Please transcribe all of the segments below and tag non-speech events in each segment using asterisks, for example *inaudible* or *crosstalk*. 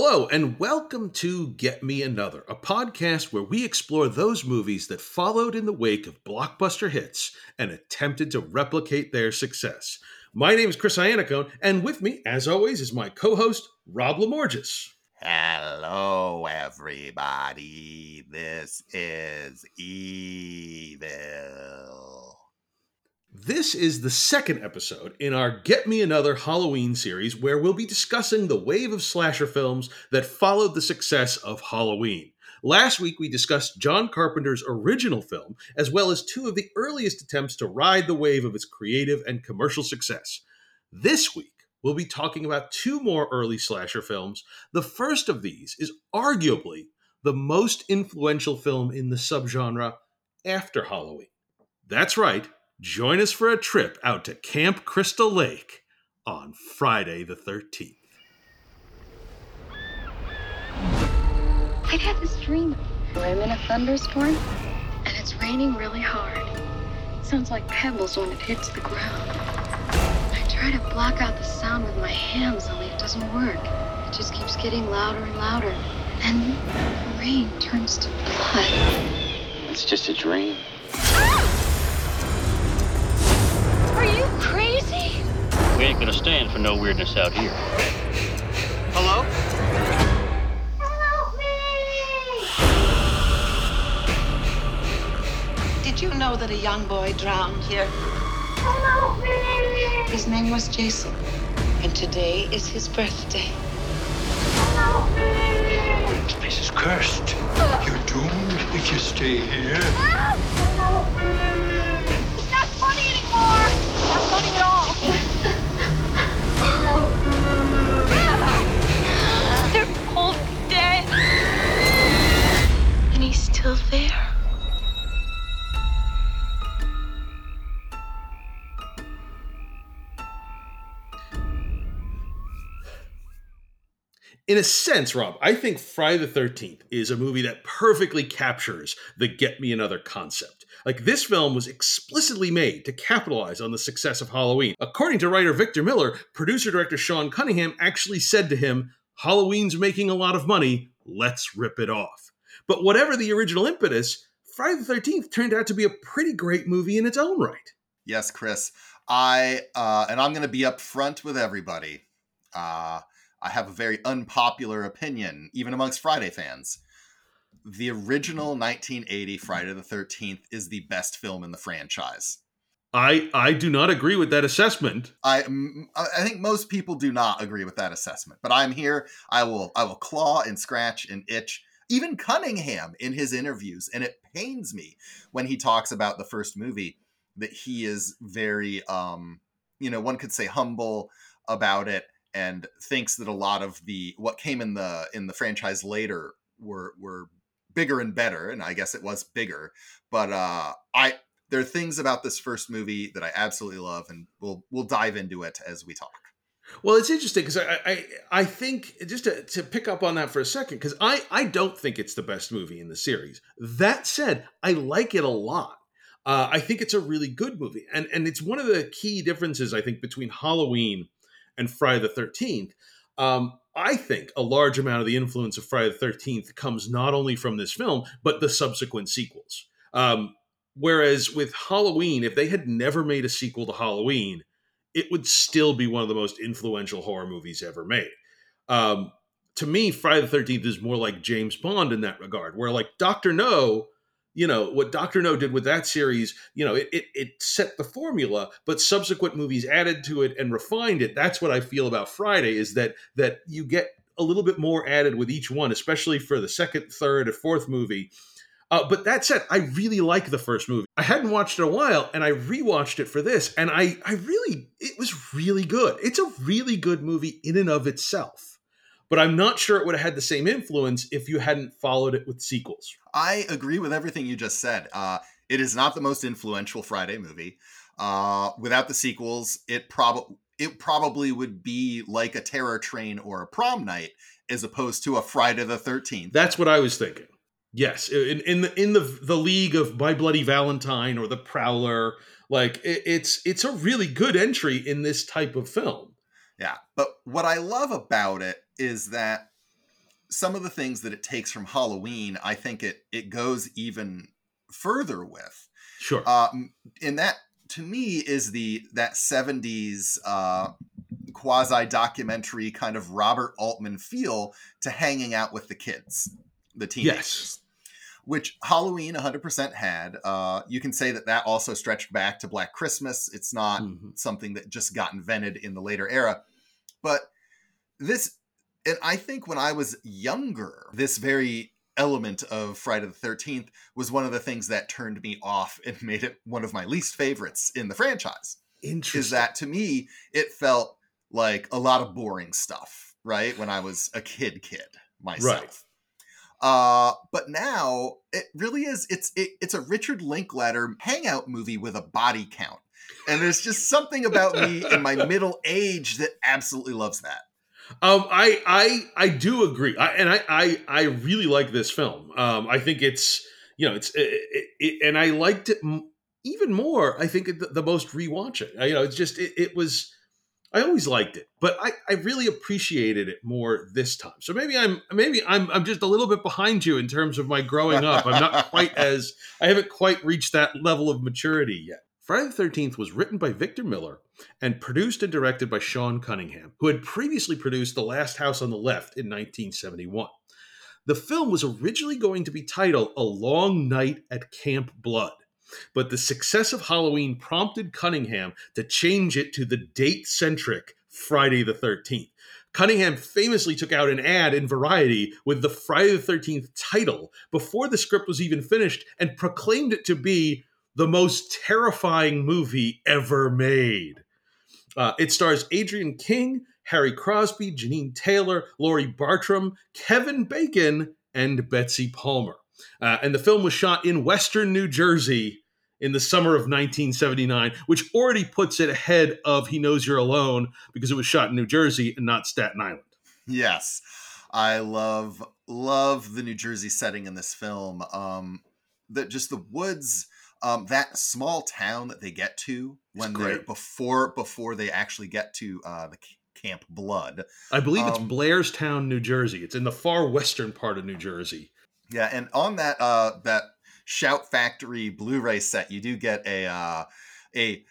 Hello, and welcome to Get Me Another, a podcast where we explore those movies that followed in the wake of blockbuster hits and attempted to replicate their success. My name is Chris Iannacone, and with me, as always, is my co host, Rob Lamorges. Hello, everybody. This is Evil. This is the second episode in our Get Me Another Halloween series where we'll be discussing the wave of slasher films that followed the success of Halloween. Last week, we discussed John Carpenter's original film, as well as two of the earliest attempts to ride the wave of its creative and commercial success. This week, we'll be talking about two more early slasher films. The first of these is arguably the most influential film in the subgenre after Halloween. That's right, join us for a trip out to Camp Crystal Lake on Friday the 13th. I've had this dream. I'm in a thunderstorm, and it's raining really hard. It sounds like pebbles when it hits the ground. I try to block out the sound with my hands, only it doesn't work. It just keeps getting louder and louder. And then the rain turns to blood. It's just a dream. We ain't gonna stand for no weirdness out here. Hello? Help me! Did you know that a young boy drowned here? Help me! His name was Jason, and today is his birthday. Help me! This place is cursed. You're doomed if you stay here. Help me! In a sense, Rob, I think Friday the 13th is a movie that perfectly captures the Get Me Another concept. Like, this film was explicitly made to capitalize on the success of Halloween. According to writer Victor Miller, producer director Sean Cunningham actually said to him, Halloween's making a lot of money, let's rip it off. But whatever the original impetus, Friday the 13th turned out to be a pretty great movie in its own right. Yes, Chris. I uh, and I'm going to be upfront with everybody. Uh, I have a very unpopular opinion, even amongst Friday fans. The original 1980 Friday the 13th is the best film in the franchise. I, I do not agree with that assessment. I I think most people do not agree with that assessment, but I'm here. I will I will claw and scratch and itch. Even Cunningham in his interviews, and it pains me when he talks about the first movie that he is very um you know one could say humble about it and thinks that a lot of the what came in the in the franchise later were were bigger and better and i guess it was bigger but uh i there are things about this first movie that i absolutely love and we'll we'll dive into it as we talk Well, it's interesting because I, I I think just to, to pick up on that for a second because I I don't think it's the best movie in the series. That said, I like it a lot. Uh, I think it's a really good movie, and and it's one of the key differences I think between Halloween and Friday the Thirteenth. Um, I think a large amount of the influence of Friday the Thirteenth comes not only from this film but the subsequent sequels. Um, whereas with Halloween, if they had never made a sequel to Halloween, it would still be one of the most influential horror movies ever made. Um, to me, Friday the Thirteenth is more like James Bond in that regard, where like Doctor No, you know what Doctor No did with that series, you know, it, it it set the formula, but subsequent movies added to it and refined it. That's what I feel about Friday is that that you get a little bit more added with each one, especially for the second, third, and fourth movie. Uh, but that said, I really like the first movie. I hadn't watched it in a while, and I rewatched it for this, and I, I really, it was really good. It's a really good movie in and of itself. But I'm not sure it would have had the same influence if you hadn't followed it with sequels. I agree with everything you just said. Uh, it is not the most influential Friday movie. Uh, without the sequels, it probably it probably would be like a Terror Train or a Prom Night, as opposed to a Friday the Thirteenth. That's what I was thinking. Yes, in in the in the the league of My Bloody Valentine or the Prowler, like it, it's it's a really good entry in this type of film. Yeah, but what I love about it is that some of the things that it takes from Halloween, I think it it goes even further with. Sure. Uh, and that to me is the that 70s uh, quasi documentary kind of Robert Altman feel to hanging out with the kids, the teenagers. Yes. Which Halloween 100% had. Uh, you can say that that also stretched back to Black Christmas. It's not Mhm. something that just got invented in the later era. But this, and I think when I was younger, this very element of Friday the 13th was one of the things that turned me off *laughs* and made it one of my least favorites in the franchise. Interesting. Is that to me, it felt like a lot of boring stuff, right? When I was a kid, kid myself. Uh, but now it really is. It's it, it's a Richard Linklater hangout movie with a body count, and there's just something about me in my *laughs* middle age that absolutely loves that. Um, I I I do agree, I, and I, I I really like this film. Um, I think it's you know it's it, it, it- and I liked it m- even more. I think the, the most rewatching. I, you know, it's just it, it was. I always liked it, but I, I really appreciated it more this time. So maybe I'm maybe I'm I'm just a little bit behind you in terms of my growing up. I'm not quite *laughs* as I haven't quite reached that level of maturity yet. Friday the Thirteenth was written by Victor Miller and produced and directed by Sean Cunningham, who had previously produced The Last House on the Left in 1971. The film was originally going to be titled A Long Night at Camp Blood, but the success of Halloween prompted Cunningham to change it to the date centric Friday the 13th. Cunningham famously took out an ad in Variety with the Friday the 13th title before the script was even finished and proclaimed it to be the most terrifying movie ever made. Uh, it stars Adrienne King, Harry Crosby, Jeannine Taylor, Laurie Bartram, Kevin Bacon, and Betsy Palmer. Uh, and the film was shot in Western New Jersey in the summer of 1979, which already puts it ahead of He Knows You're Alone because it was shot in New Jersey and not Staten Island. Yes, I love love the New Jersey setting in this film. Um, that just the woods, um, that small town that they get to when they're before before they actually get to uh, the Camp Blood. I believe it's Um, Blairstown, New Jersey. It's in the far western part of New Jersey. Yeah, and on that uh that Shout Factory Blu-ray set, you do get a uh a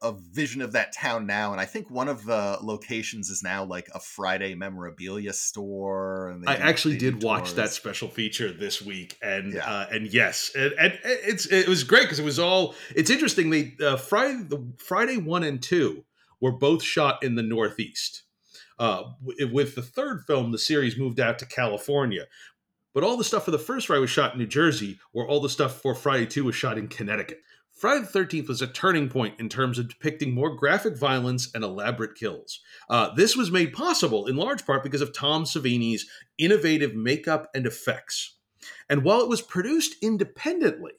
a vision of that town now, and I think one of the locations is now like a Friday memorabilia store. I do- actually did watch that special feature this week, and Yeah. uh, and yes, and, and it's it was great because it was all. It's interesting. They uh, Friday the Friday one and two were both shot in the Northeast. Uh, with the third film, the series moved out to California, but all the stuff for the first Friday was shot in New Jersey, where all the stuff for Friday two was shot in Connecticut. Friday the Thirteenth was a turning point in terms of depicting more graphic violence and elaborate kills. Uh, this was made possible in large part because of Tom Savini's innovative makeup and effects. And while it was produced independently,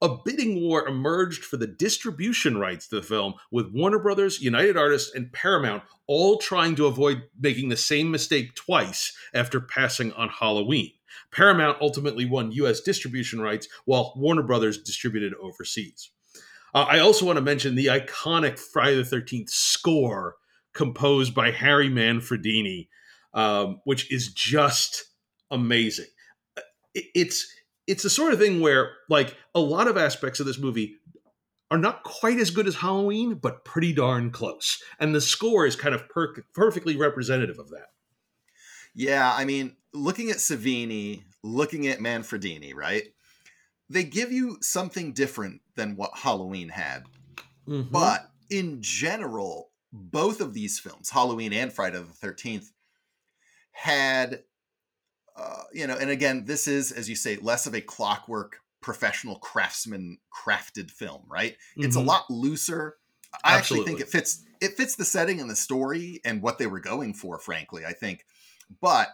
a bidding war emerged for the distribution rights to the film, with Warner Brothers, United Artists, and Paramount all trying to avoid making the same mistake twice after passing on Halloween. Paramount ultimately won U.S. distribution rights, while Warner Brothers distributed overseas. Uh, I also want to mention the iconic Friday the 13th score composed by Harry Manfredini, um, which is just amazing. It- It's it's the sort of thing where like a lot of aspects of this movie are not quite as good as Halloween, but pretty darn close. And the score is kind of per- perfectly representative of that. Yeah, I mean, looking at Savini, looking at Manfredini, right? They give you something different than what Halloween had. Mhm. But in general, both of these films, Halloween and Friday the 13th, had, uh, you know, and again, this is, as you say, less of a clockwork professional craftsman crafted film, right? It's a Mhm. lot looser. I actually think it fits it fits the setting and the story and what they were going for, frankly, I think. But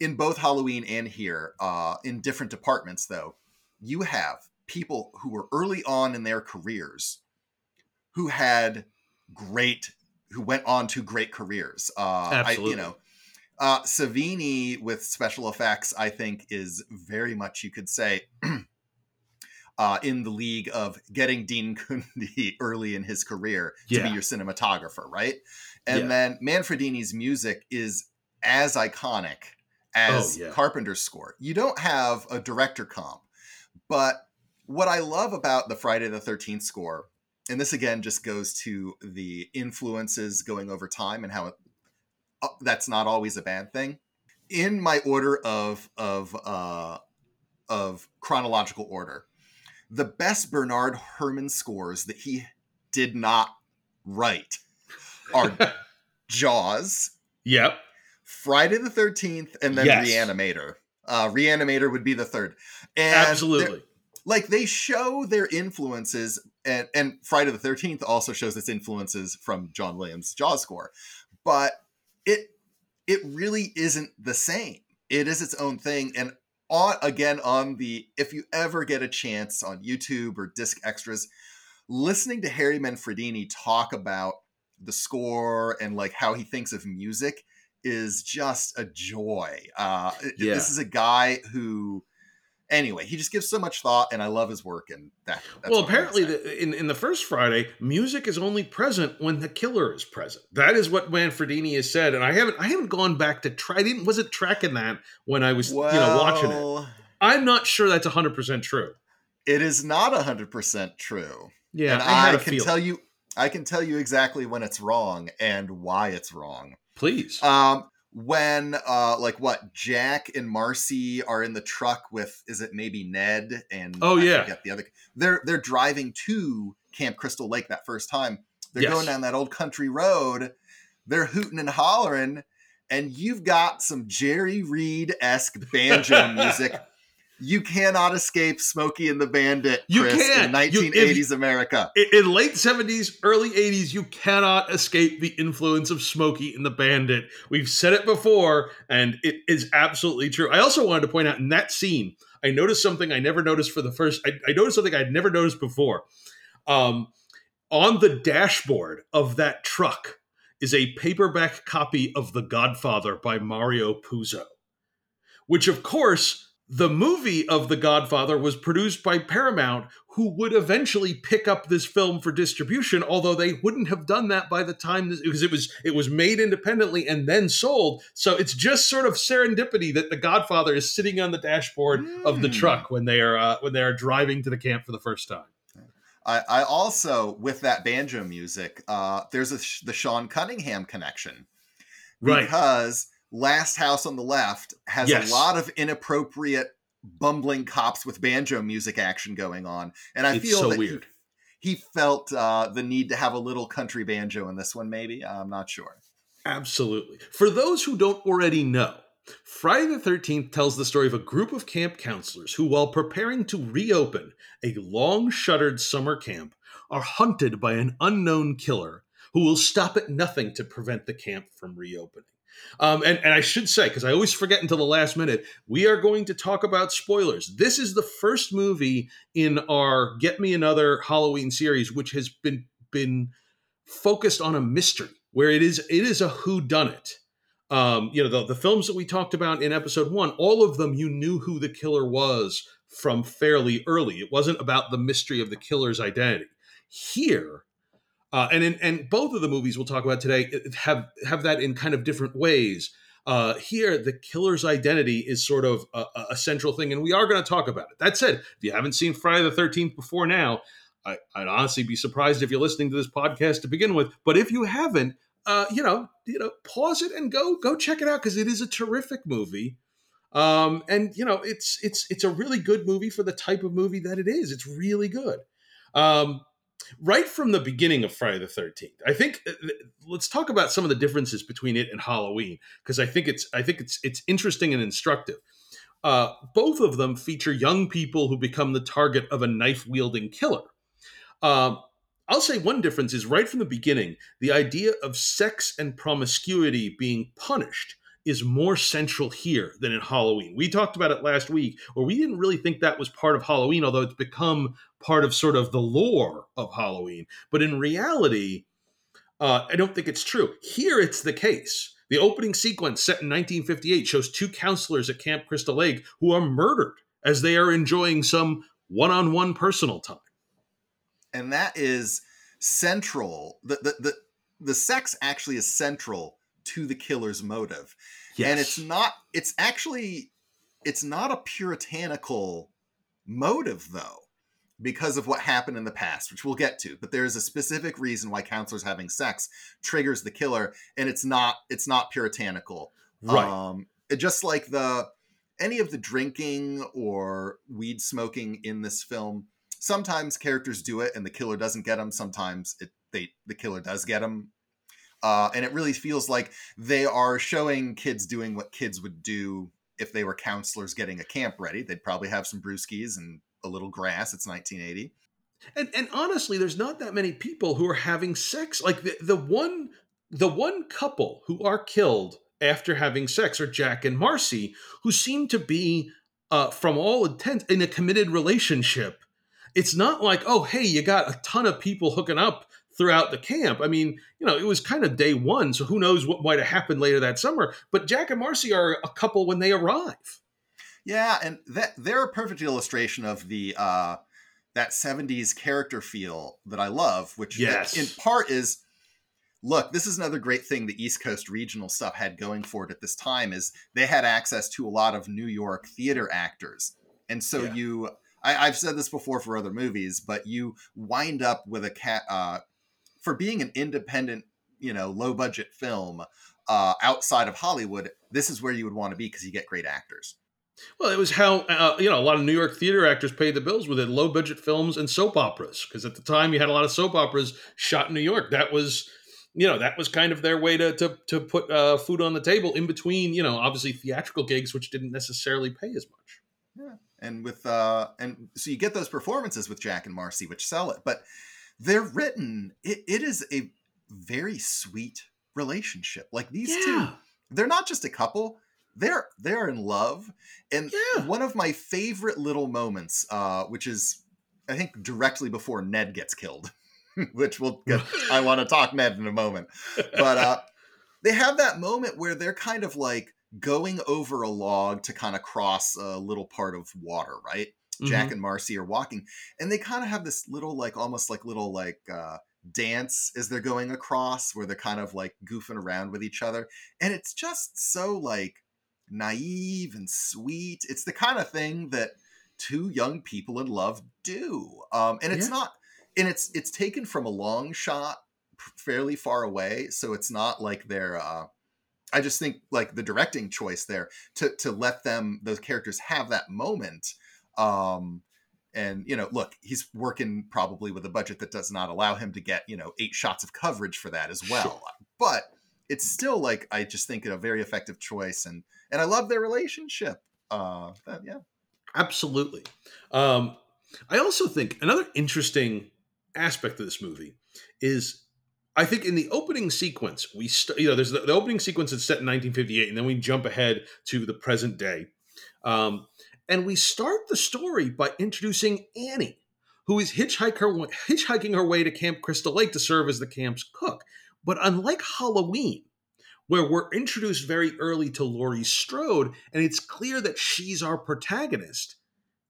in both Halloween and here, uh, in different departments, though, you have people who were early on in their careers who had great, who went on to great careers. Uh, I, Absolutely. you know, uh, Savini with special effects, I think, is very much, you could say, *clears throat* uh, in the league of getting Dean Cundey *laughs* early in his career to be your cinematographer, right? And Yeah. then Manfredini's music is as iconic as Oh, yeah. Carpenter's score. You don't have a director comp, but what I love about the Friday the 13th score, and this again just goes to the influences going over time and how it, uh, that's not always a bad thing. In my order of of uh, of chronological order, the best Bernard Herrmann scores that he did not write are *laughs* Jaws, Yep. Friday the 13th, and then Yes. Reanimator. Uh, Reanimator would be the third. And Absolutely. like they show their influences and and Friday the 13th also shows its influences from John Williams Jaws score but it it really isn't the same it is its own thing and on again on the if you ever get a chance on YouTube or disc extras listening to Harry Manfredini talk about the score and like how he thinks of music is just a joy uh Yeah. this is a guy who anyway, he just gives so much thought, and I love his work. And that. That's well, what I'm gonna apparently, the, in in the first Friday, music is only present when the killer is present. That is what Manfredini has said, and I haven't I haven't gone back to try. I didn't wasn't tracking that when I was you know watching it. I'm not sure that's 100 percent true. It is not hundred percent true. Yeah, and I, I, can feeling. tell you, I can tell you exactly when it's wrong and why it's wrong. Please. Um, when uh, like what Jack and Marcy are in the truck with, is it maybe Ned and Oh, I yeah. the other. They're they're driving to Camp Crystal Lake that first time. They're Yes. going down that old country road. They're hooting and hollering, and you've got some Jerry Reed esque banjo *laughs* music. You cannot escape Smokey and the Bandit, You Chris, in You- if- 1980s America. in, in late 70s, early 80s, you cannot escape the influence of Smokey and the Bandit. We've said it before, and it is absolutely true. I also wanted to point out in that scene, I noticed something I never noticed for the first. I, I noticed something I'd never noticed before. Um, on the dashboard of that truck is a paperback copy of The Godfather by Mario Puzo, which, of course, the movie of The Godfather was produced by Paramount, who would eventually pick up this film for distribution, although they wouldn't have done that by the time this, because it was it was made independently and then sold. So it's just sort of serendipity that The Godfather is sitting on the dashboard of the Hmm. truck when they are uh, when they are driving to the camp for the first time. I, I also, with that banjo music, uh, there's a, the Sean Cunningham connection. Right. Last House on the Left has Yes. a lot of inappropriate bumbling cops with banjo music action going on. And I It's feel so that he- weird. He, felt uh, the need to have a little country banjo in this one, maybe. I'm not sure. Absolutely. For those who don't already know, Friday the 13th tells the story of a group of camp counselors who, while preparing to reopen a long shuttered summer camp, are hunted by an unknown killer who will stop at nothing to prevent the camp from reopening. Um, and, and I should say, because I always forget until the last minute, we are going to talk about spoilers. This is the first movie in our Get Me Another Halloween series, which has been been focused on a mystery where it is it is a who done it um you know the, the films that we talked about in episode one all of them you knew who the killer was from fairly early. It wasn't about the mystery of the killer's identity. Here uh, and in and both of the movies we'll talk about today have have that in kind of different ways uh, here the killer's identity is sort of a, a- central thing and we are going to talk about it that said if you haven't seen friday the 13th before now I, I'd honestly be surprised if you're listening to this podcast to begin with. But if you haven't, uh, you know, you know, pause it and go go check it out because it is a terrific movie. Um, and you know, it's it's it's a really good movie for the type of movie that it is. It's really good. Um, right from the beginning of Friday the Thirteenth, I think. uh, Let's talk about some of the differences between it and Halloween because I think it's I think it's it's interesting and instructive. Uh, both of them feature young people who become the target of a knife wielding killer. Um, I'll say one difference is right from the beginning, the idea of sex and promiscuity being punished is more central here than in Halloween. We talked about it last week, where we didn't really think that was part of Halloween, although it's become part of sort of the lore of Halloween. But in reality, uh, I don't think it's true. Here, it's the case. The opening sequence, set in 1958, shows two counselors at Camp Crystal Lake who are murdered as they are enjoying some one on one personal time. and that is central the, the the the sex actually is central to the killer's motive. Yes. and it's not it's actually it's not a puritanical motive though because of what happened in the past which we'll get to. But there's a specific reason why counselors having sex triggers the killer and it's not it's not puritanical. Right. um it- just like the any of the drinking or weed smoking in this film sometimes characters do it and the killer doesn't get them sometimes it they the killer does get them uh, and it really feels like they are showing kids doing what kids would do if they were counselors getting a camp ready they'd probably have some brewskis and a little grass it's 1980 And and honestly, there's not that many people who are having sex. Like the, the one the one couple who are killed after having sex are Jack and Marcy, who seem to be, uh, from all intent, in a committed relationship. It's not like, oh, hey, you got a ton of people hooking up throughout the camp. I mean, you know, it was kind of day one, so who knows what might have happened later that summer. But Jack and Marcy are a couple when they arrive. Yeah, and that they're a perfect illustration of the uh that 70s character feel that I love, which Yes. in part is look, this is another great thing the East Coast regional stuff had going for it at this time is they had access to a lot of New York theater actors. And so Yeah. you I, I've said this before for other movies, but you wind up with a cat uh for being an independent, you know, low budget film uh outside of Hollywood, this is where you would want to be because you get great actors. Well, it was how uh, you know a lot of New York theater actors paid the bills with it, low budget films and soap operas. Because at the time, you had a lot of soap operas shot in New York. That was, you know, that was kind of their way to to to put uh, food on the table in between, you know, obviously theatrical gigs, which didn't necessarily pay as much. yeah and with uh and so you get those performances with jack and marcy which sell it but they're written it, it is a very sweet relationship like these two they're not just a couple they're they're in love and Yeah. one of my favorite little moments uh which is i think directly before ned gets killed *laughs* which we'll get i want to *laughs* talk ned in a moment but uh they have that moment where they're kind of like going over a log to kind of cross a little part of water right Jack Mhm. and Marcy are walking, and they kind of have this little, like, almost like little, like, uh, dance as they're going across, where they're kind of like goofing around with each other, and it's just so like naive and sweet. It's the kind of thing that two young people in love do, um, and it's Yeah. not, and it's it's taken from a long shot, fairly far away, so it's not like they're. Uh, I just think like the directing choice there to to let them those characters have that moment um and you know look he's working probably with a budget that does not allow him to get you know eight shots of coverage for that as well Sure. but it's still like i just think it's a very effective choice and and i love their relationship uh that- yeah Absolutely. Um, I also think another interesting aspect of this movie is I think in the opening sequence, we st- you know there's the, the opening sequence that's set in 1958, and then we jump ahead to the present day, um, and we start the story by introducing Annie, who is hitchhiking her way to Camp Crystal Lake to serve as the camp's cook. But unlike Halloween, where we're introduced very early to Laurie Strode, and it's clear that she's our protagonist.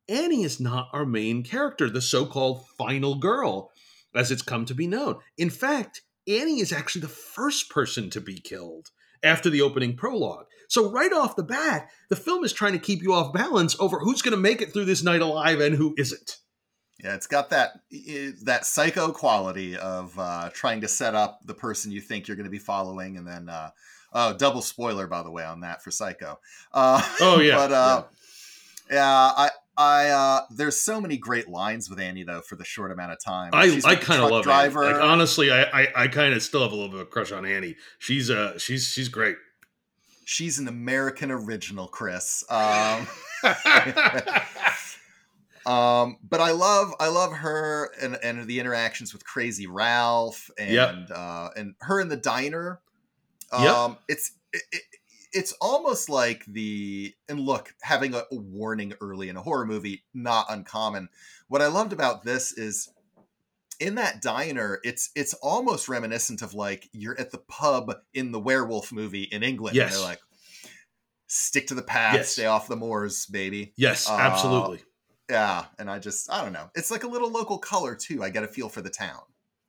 Annie is not our main character, the so called final girl, as it's come to be known. In fact, Annie is actually the first person to be killed after the opening prologue. So, right off the bat, the film is trying to keep you off balance over who's going to make it through this night alive and who isn't. yeah it's got that that psycho quality of uh trying to set up the person you think you're going to be following and then uh oh double spoiler by the way on that for psycho uh Oh, yeah. *laughs* but uh yeah i I uh there's so many great lines with Annie though for the short amount of time. I, She's I like kind of love driver. Annie. Like honestly, I I, I kind of still have a little bit of a crush on Annie. She's uh she's she's great. She's an American original, Chris. Um, *laughs* *laughs* um, but I love I love her and, and the interactions with Crazy Ralph and Yep. uh, and her in the diner. Um, Yep. It's it, it, it's almost like the and look having a warning early in a horror movie not uncommon. What I loved about this is in that diner it's it's almost reminiscent of like you're at the pub in the werewolf movie in England and Yes. they're like stick to the path Yes. stay off the moors baby yes, Uh, absolutely. yeah and I just I don't know it's like a little local color too I get a feel for the town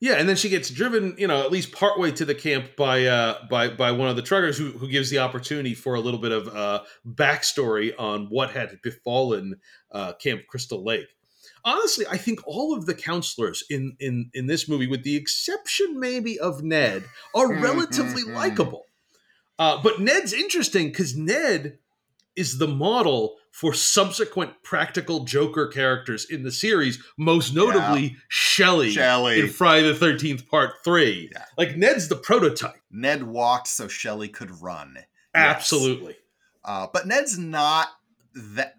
Yeah, and then she gets driven, you know, at least partway to the camp by uh by by one of the truckers who who gives the opportunity for a little bit of uh backstory on what had befallen uh Camp Crystal Lake. Honestly, I think all of the counselors in in in this movie, with the exception maybe of Ned, are relatively Mhm. likable. Uh, but Ned's interesting because Ned is the model for subsequent practical Joker characters in the series, most notably Shelley Shelley. in Friday the Thirteenth Part Three. Yeah. Like Ned's the prototype. Ned walked so Shelley could run. Yes. Absolutely. Uh, but Ned's not that.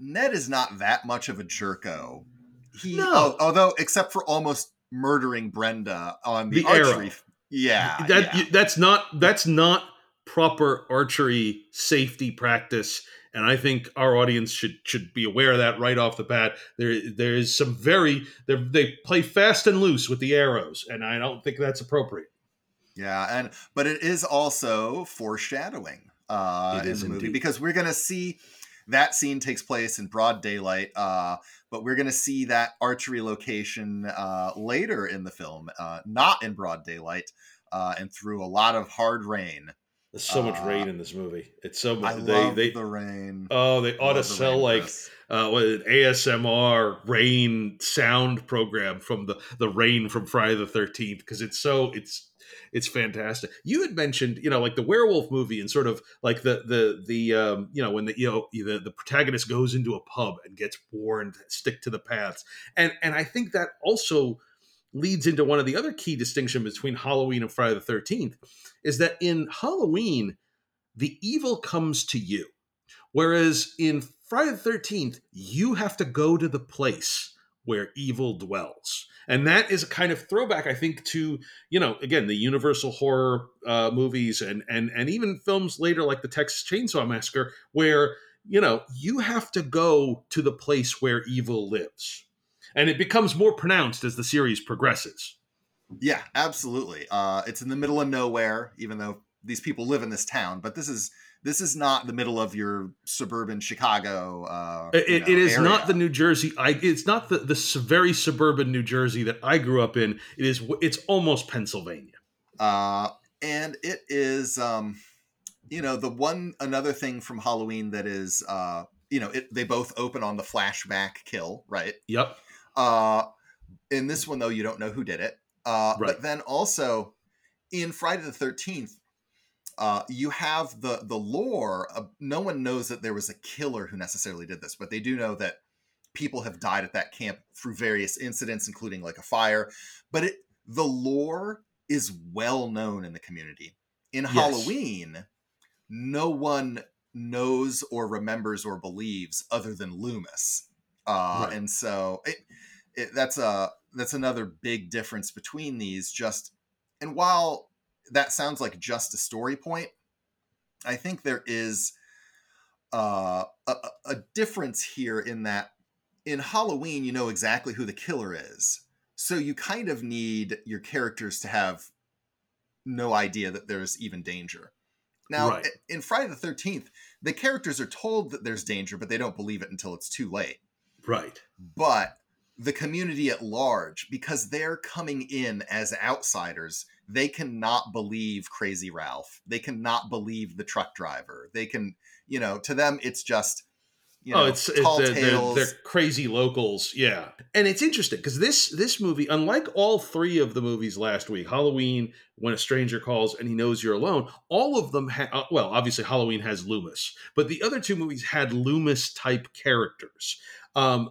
Ned is not that much of a jerko. He, No. al- although except for almost murdering Brenda on the, The arrow. archery. Yeah, that yeah. that's not that's not proper archery safety practice. And I think our audience should should be aware of that right off the bat. There there is some very they play fast and loose with the arrows, and I don't think that's appropriate. Yeah, and but it is also foreshadowing uh, in the movie because we're gonna see that scene takes place in broad daylight, uh, but we're gonna see that archery location uh, later in the film, uh, not in broad daylight, uh, and through a lot of hard rain. There's so much Uh, rain in this movie. It's so I much. They love they the rain. oh they ought to sell like uh, what it, ASMR rain sound program from the the rain from Friday the Thirteenth because it's so it's it's fantastic. You had mentioned you know like the werewolf movie and sort of like the the the um, you know when the you know the the protagonist goes into a pub and gets warned stick to the paths and and I think that also leads into one of the other key distinction between Halloween and Friday the Thirteenth is that in Halloween the evil comes to you. Whereas in Friday the 13th, you have to go to the place where evil dwells. And that is a kind of throwback, I think, to, you know, again, the universal horror uh, movies and, and, and even films later like the Texas Chainsaw Massacre, where, you know, you have to go to the place where evil lives. And it becomes more pronounced as the series progresses. Yeah, absolutely. Uh, it's in the middle of nowhere, even though these people live in this town. But this is this is not the middle of your suburban Chicago. Uh, It, you know, is area. not the New Jersey. I. It's not the the very suburban New Jersey that I grew up in. It is. It's almost Pennsylvania. uh, and it is um, you know the one another thing from Halloween that is uh, you know it, they both open on the flashback kill, right? Yep. Uh, in this one though, you don't know who did it. Uh, Right. But then also in Friday the Thirteenth, uh, you have the the lore. Of, no one knows that there was a killer who necessarily did this, but they do know that people have died at that camp through various incidents, including like a fire. But it the lore is well known in the community. In Yes. Halloween, no one knows or remembers or believes other than Loomis. Uh, Right. And so it, it, that's a that's another big difference between these. Just and while that sounds like just a story point, I think there is uh, a, a- difference here in that in Halloween you know exactly who the killer is, so you kind of need your characters to have no idea that there's even danger. Now, Right. in Friday the Thirteenth, the characters are told that there's danger, but they don't believe it until it's too late Right. but the community at large because they're coming in as outsiders they cannot believe crazy ralph they cannot believe the truck driver they can you know to them it's just you know oh, it's, it's tall they're, they're, tales they're crazy locals. Yeah, and it's interesting because this this movie, unlike all three of the movies last week, Halloween, When a Stranger Calls, and He Knows You're Alone, all of them had. Well, obviously Halloween has Loomis, but the other two movies had Loomis type characters. Um,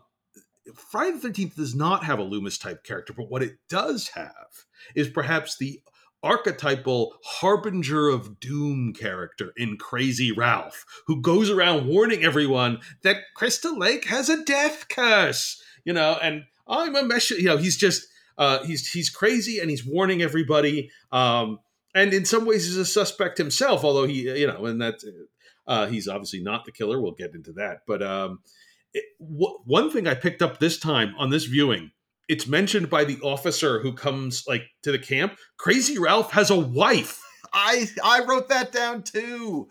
Friday the Thirteenth does not have a Loomis type character, but what it does have is perhaps the archetypal harbinger of doom character in Crazy Ralph, who goes around warning everyone that Crystal Lake has a death curse, you know, and I'm a mesh, you know, he's just uh, he's he's crazy and he's warning everybody. Um, and in some ways, he's a suspect himself, although he, you know, and that uh, he's obviously not the killer. We'll get into that, but um, it, w- one thing I picked up this time on this viewing, it's mentioned by the officer who comes like to the camp. Crazy Ralph has a wife. i i wrote that down too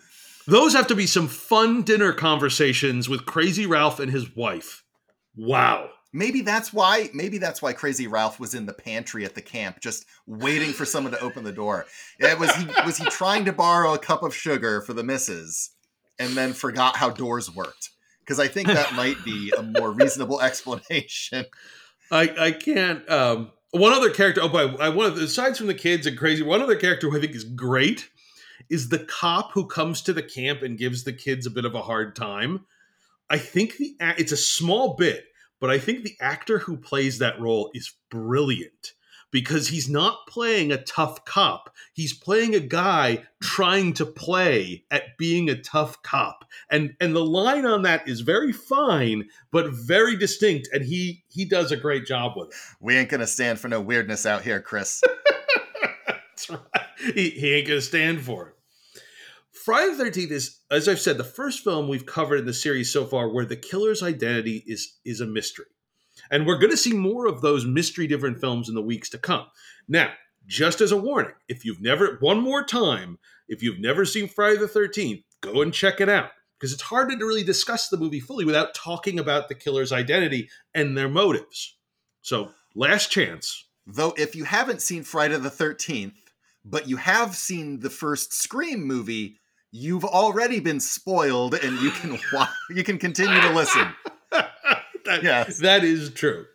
Those have to be some fun dinner conversations with Crazy Ralph and his wife. Wow. maybe that's why maybe that's why Crazy Ralph was in the pantry at the camp just waiting for someone to open the door. It was he was he trying to borrow a cup of sugar for the missus and then forgot how doors worked. Because I think that might be a more reasonable *laughs* explanation. I I can't. Um, one other character. Oh, but I one of the, aside from the kids and crazy, one other character who I think is great is the cop who comes to the camp and gives the kids a bit of a hard time. I think the it's a small bit, but I think the actor who plays that role is brilliant because he's not playing a tough cop. He's playing a guy trying to play at being a tough cop. And and the line on that is very fine, but very distinct and he he does a great job with it. We ain't gonna stand for no weirdness out here, Chris. *laughs* That's right. He, he ain't gonna stand for it. Friday the 13th is, as I've said, the first film we've covered in the series so far where the killer's identity is is a mystery. And we're going to see more of those mystery different films in the weeks to come. Now, just as a warning, if you've never, one more time, if you've never seen Friday the 13th, go and check it out. Because it's hard to really discuss the movie fully without talking about the killer's identity and their motives. So, last chance. Though, if you haven't seen Friday the 13th, but you have seen the first Scream movie, you've already been spoiled and you can *laughs* you can continue to listen. *laughs* *laughs* that, Yes. that is true.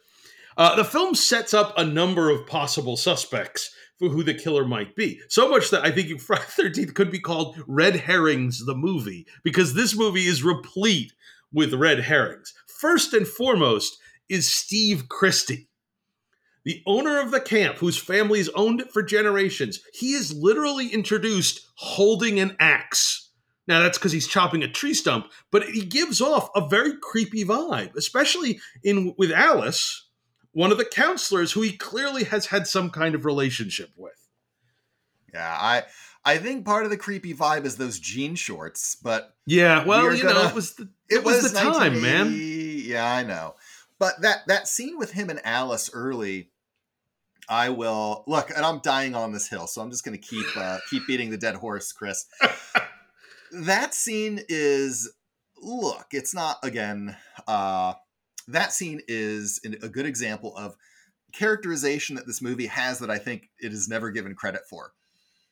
Uh, the film sets up a number of possible suspects for who the killer might be. So much that I think Friday the 13th could be called Red Herrings the movie, because this movie is replete with red herrings. First and foremost is Steve Christy, the owner of the camp whose family's owned it for generations. He is literally introduced holding an axe. Now that's because he's chopping a tree stump, but he gives off a very creepy vibe, especially in with Alice, one of the counselors who he clearly has had some kind of relationship with. Yeah, I I think part of the creepy vibe is those jean shorts, but Yeah, well, you know, gonna- it was the, it, it was, was, the time, man. Yeah, I know. But that that scene with him and Alice early, I will look, and I'm dying on this hill, so I'm just going to keep uh, keep beating the dead horse, Chris. *laughs* that scene is look, it's not again. Uh, that scene is a good example of characterization that this movie has that I think it is never given credit for.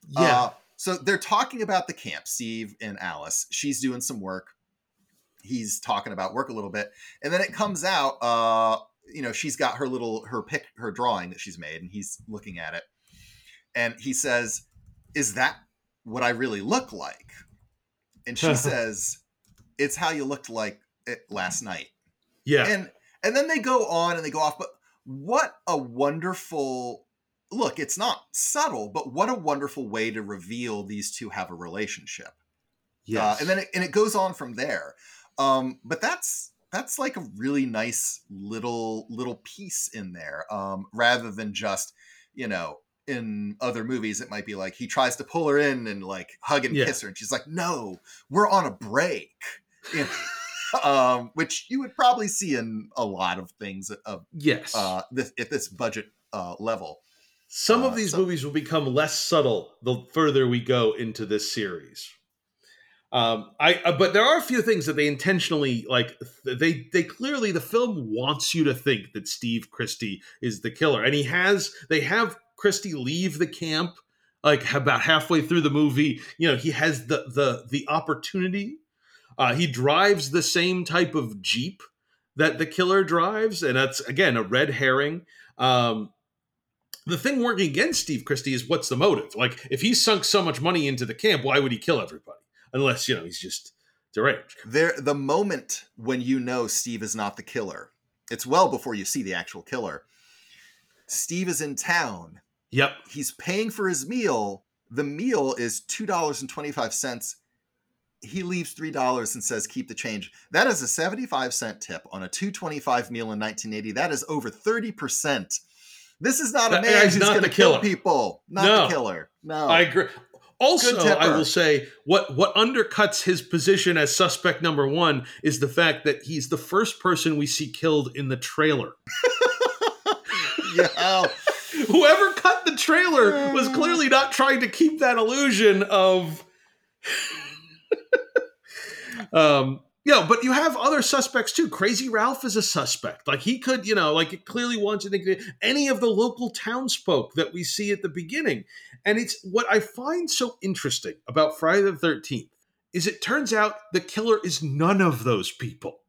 Yeah, Uh, so they're talking about the camp, Steve and Alice. She's doing some work. He's talking about work a little bit. And then it comes out, uh, you know, she's got her little her pick her drawing that she's made, and he's looking at it. And he says, Is that what I really look like? And she *laughs* says, It's how you looked like it last night. Yeah, and and then they go on and they go off but what a wonderful look it's not subtle but what a wonderful way to reveal these two have a relationship. Yeah, uh, and then it, and it goes on from there. Um but that's that's like a really nice little little piece in there um rather than just you know in other movies it might be like he tries to pull her in and like hug and Yeah. kiss her and she's like no we're on a break *laughs* um which you would probably see in a lot of things of yes. uh this at this budget uh level Some uh, of these so- movies will become less subtle the further we go into this series. Um, I uh, but there are a few things that they intentionally like. th- They they clearly the film wants you to think that Steve Christy is the killer, and he has. They have Christy leave the camp like about halfway through the movie. You know, he has the the the opportunity. Uh, he drives the same type of jeep that the killer drives, and that's again a red herring. Um, the thing working against Steve Christy is what's the motive? Like, if he sunk so much money into the camp, why would he kill everybody? Unless you know he's just deranged. there the moment when you know Steve is not the killer it's well before you see the actual killer Steve is in town Yep. he's paying for his meal. The meal is $2.25 he leaves $3 and says keep the change. That is a 75 cent tip on a 225 meal in 1980 that is over 30% this is not a man who's going to the kill people. Not No. the killer. No. I agree. Also, I will say what what undercuts his position as suspect number one is the fact that he's the first person we see killed in the trailer. *laughs* yeah *laughs* Whoever cut the trailer was clearly not trying to keep that illusion of. *laughs* um, Yeah, but you have other suspects too. Crazy Ralph is a suspect. Like he could, you know, like it clearly wants to think any of the local townsfolk that we see at the beginning. And it's what I find so interesting about Friday the 13th is it turns out the killer is none of those people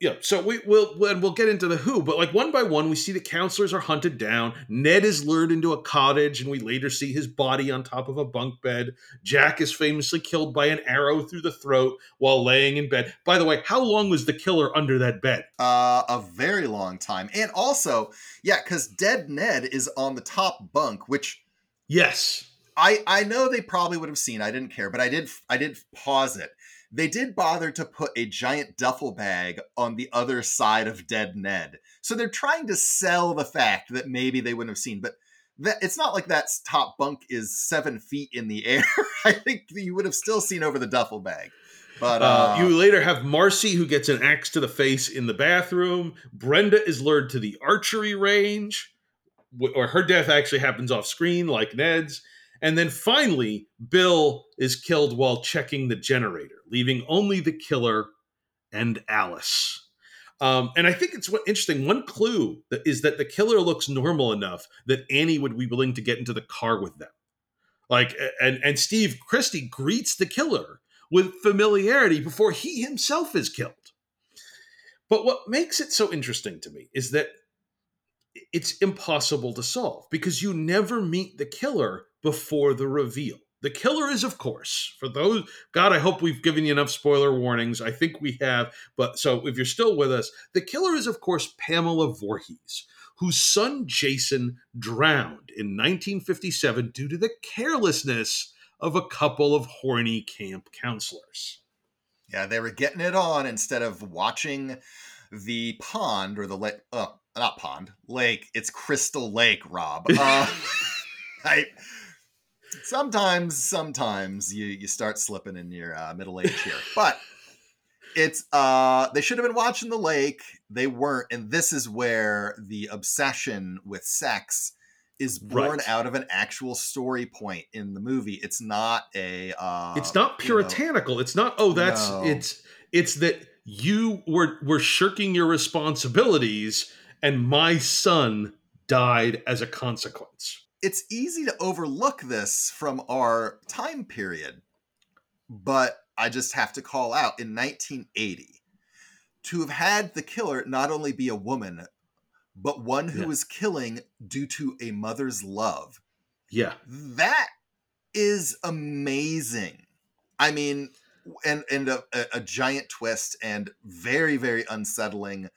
yeah, so we will and we'll get into the who, but like one by one, we see the counselors are hunted down. Ned is lured into a cottage, and we later see his body on top of a bunk bed. Jack is famously killed by an arrow through the throat while laying in bed. By the way, how long was the killer under that bed? Uh, a very long time. And also, yeah, because dead Ned is on the top bunk, which yes, I I know they probably would have seen. I didn't care, but I did I did pause it they did bother to put a giant duffel bag on the other side of dead Ned. So they're trying to sell the fact that maybe they wouldn't have seen, but that it's not like that top bunk is seven feet in the *laughs* air. I think you would have still seen over the duffel bag. But uh, uh, you later have Marcy who gets an axe to the face in the bathroom. Brenda is lured to the archery range, or her death actually happens off screen, like Ned's. And then finally, Bill is killed while checking the generator, leaving only the killer and Alice. Um, and I think it's what interesting. One clue that is that the killer looks normal enough that Annie would be willing to get into the car with them. Like, and and Steve Christy greets the killer with familiarity before he himself is killed. But what makes it so interesting to me is that it's impossible to solve because you never meet the killer before the reveal. The killer is, of course, for those, God, I hope we've given you enough spoiler warnings. I think we have. But so if you're still with us, the killer is, of course, Pamela Voorhees, whose son Jason drowned in 1957 due to the carelessness of a couple of horny camp counselors. Yeah, they were getting it on instead of watching the pond or the lake. Oh, not pond, lake. It's Crystal Lake, Rob. *laughs* Uh, I sometimes, sometimes you you start slipping in your uh, middle age here, but it's uh they should have been watching the lake. They weren't, and this is where the obsession with sex is born right. out of an actual story point in the movie. It's not a. Uh, it's not puritanical. You know, it's not. Oh, that's no. it's it's that you were were shirking your responsibilities, and my son died as a consequence it's easy to overlook this from our time period, but I just have to call out in 1980 to have had the killer not only be a woman, but one who yeah. was killing due to a mother's love. Yeah. That is amazing. I mean, and and a, a giant twist and very very unsettling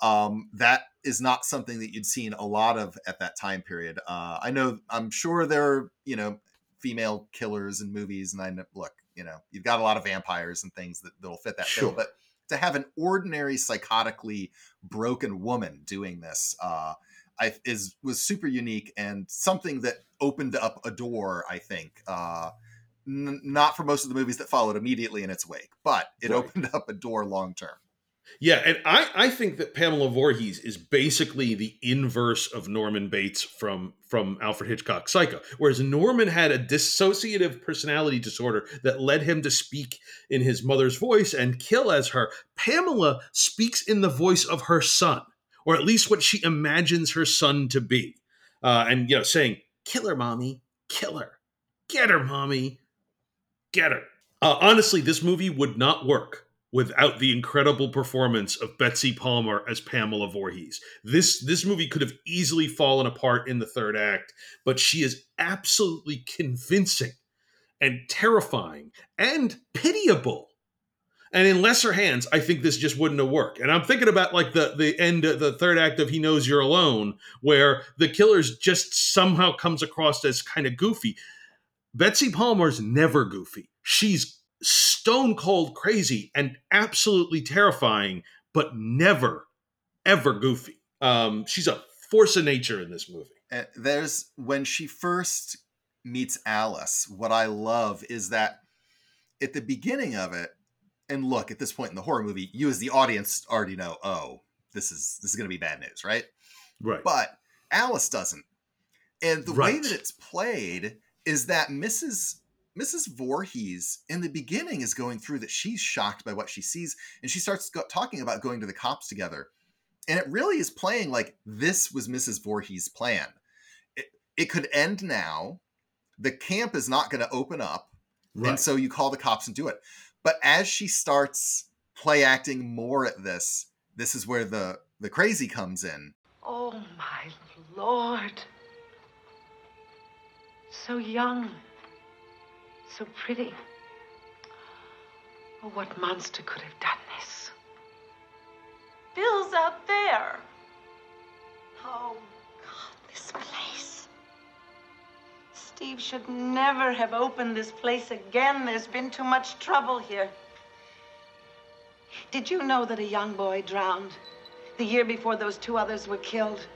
um, that is not something that you'd seen a lot of at that time period. Uh, I know, I'm sure there are, you know, female killers in movies, and I know, look, you know, you've got a lot of vampires and things that that'll fit that sure. bill, but to have an ordinary psychotically broken woman doing this uh, I, is was super unique and something that opened up a door. I think. Uh, n- not for most of the movies that followed immediately in its wake, but it right. opened *laughs* up a door long term. Yeah, and I, I think that Pamela Voorhees is basically the inverse of Norman Bates from from Alfred Hitchcock's Psycho. Whereas Norman had a dissociative personality disorder that led him to speak in his mother's voice and kill as her, Pamela speaks in the voice of her son, or at least what she imagines her son to be. Uh, and you know, saying, Kill her, mommy, kill her. Get her, mommy. Get her. Uh, honestly, this movie would not work without the incredible performance of Betsy Palmer as Pamela Voorhees. This this movie could have easily fallen apart in the third act, but she is absolutely convincing and terrifying and pitiable. And in lesser hands, I think this just wouldn't have worked. And I'm thinking about like the the end of the third act of He Knows You're Alone, where the killer's just somehow comes across as kind of goofy. Betsy Palmer's never goofy. She's stone cold crazy and absolutely terrifying, but never, ever goofy. Um, she's a force of nature in this movie. Uh, there's when she first meets Alice, what I love is that at the beginning of it, and look, at this point in the horror movie, you as the audience already know, oh, this is this is gonna be bad news, right? Right. But Alice doesn't. And the right. way that it's played is that Mrs Mrs. Voorhees in the beginning is going through that she's shocked by what she sees, and she starts go- talking about going to the cops together. And it really is playing like this was Mrs. Voorhees' plan. It, it could end now. The camp is not going to open up. Right. And so you call the cops and do it. But as she starts play acting more at this, this is where the the crazy comes in. Oh, my Lord. So young. So pretty. Oh, what monster could have done this? Bill's out there. Oh, God, this place. Steve should never have opened this place again. There's been too much trouble here. Did you know that a young boy drowned the year before those two others were killed?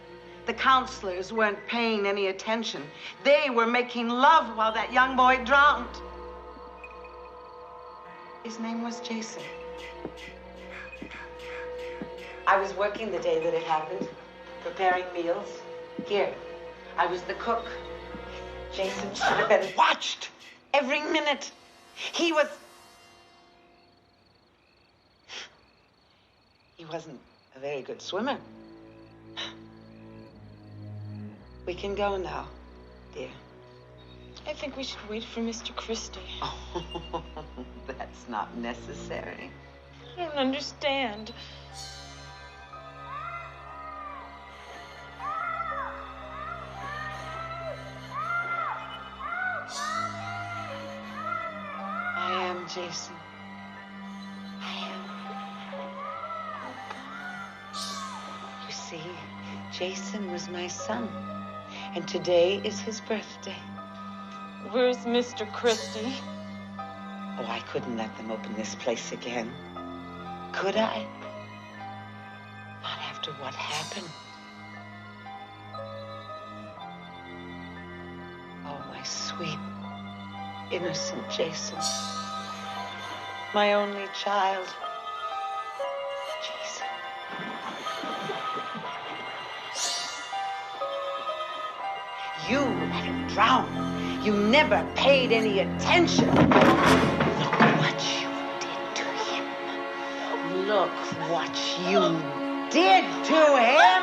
The counselors weren't paying any attention. They were making love while that young boy drowned. His name was Jason. I was working the day that it happened, preparing meals. Here, I was the cook. Jason should have been watched every minute. He was. He wasn't a very good swimmer. We can go now, dear. I think we should wait for Mr. Christy. Oh, *laughs* that's not necessary. I don't understand. I am Jason. I am. You see, Jason was my son, and today is his birthday. Where's Mr. Christy? Oh, I couldn't let them open this place again. Could I? Not after what happened. Oh, my sweet, innocent Jason. My only child. You let him drown. You never paid any attention. Look what you did to him. Look what you did to him.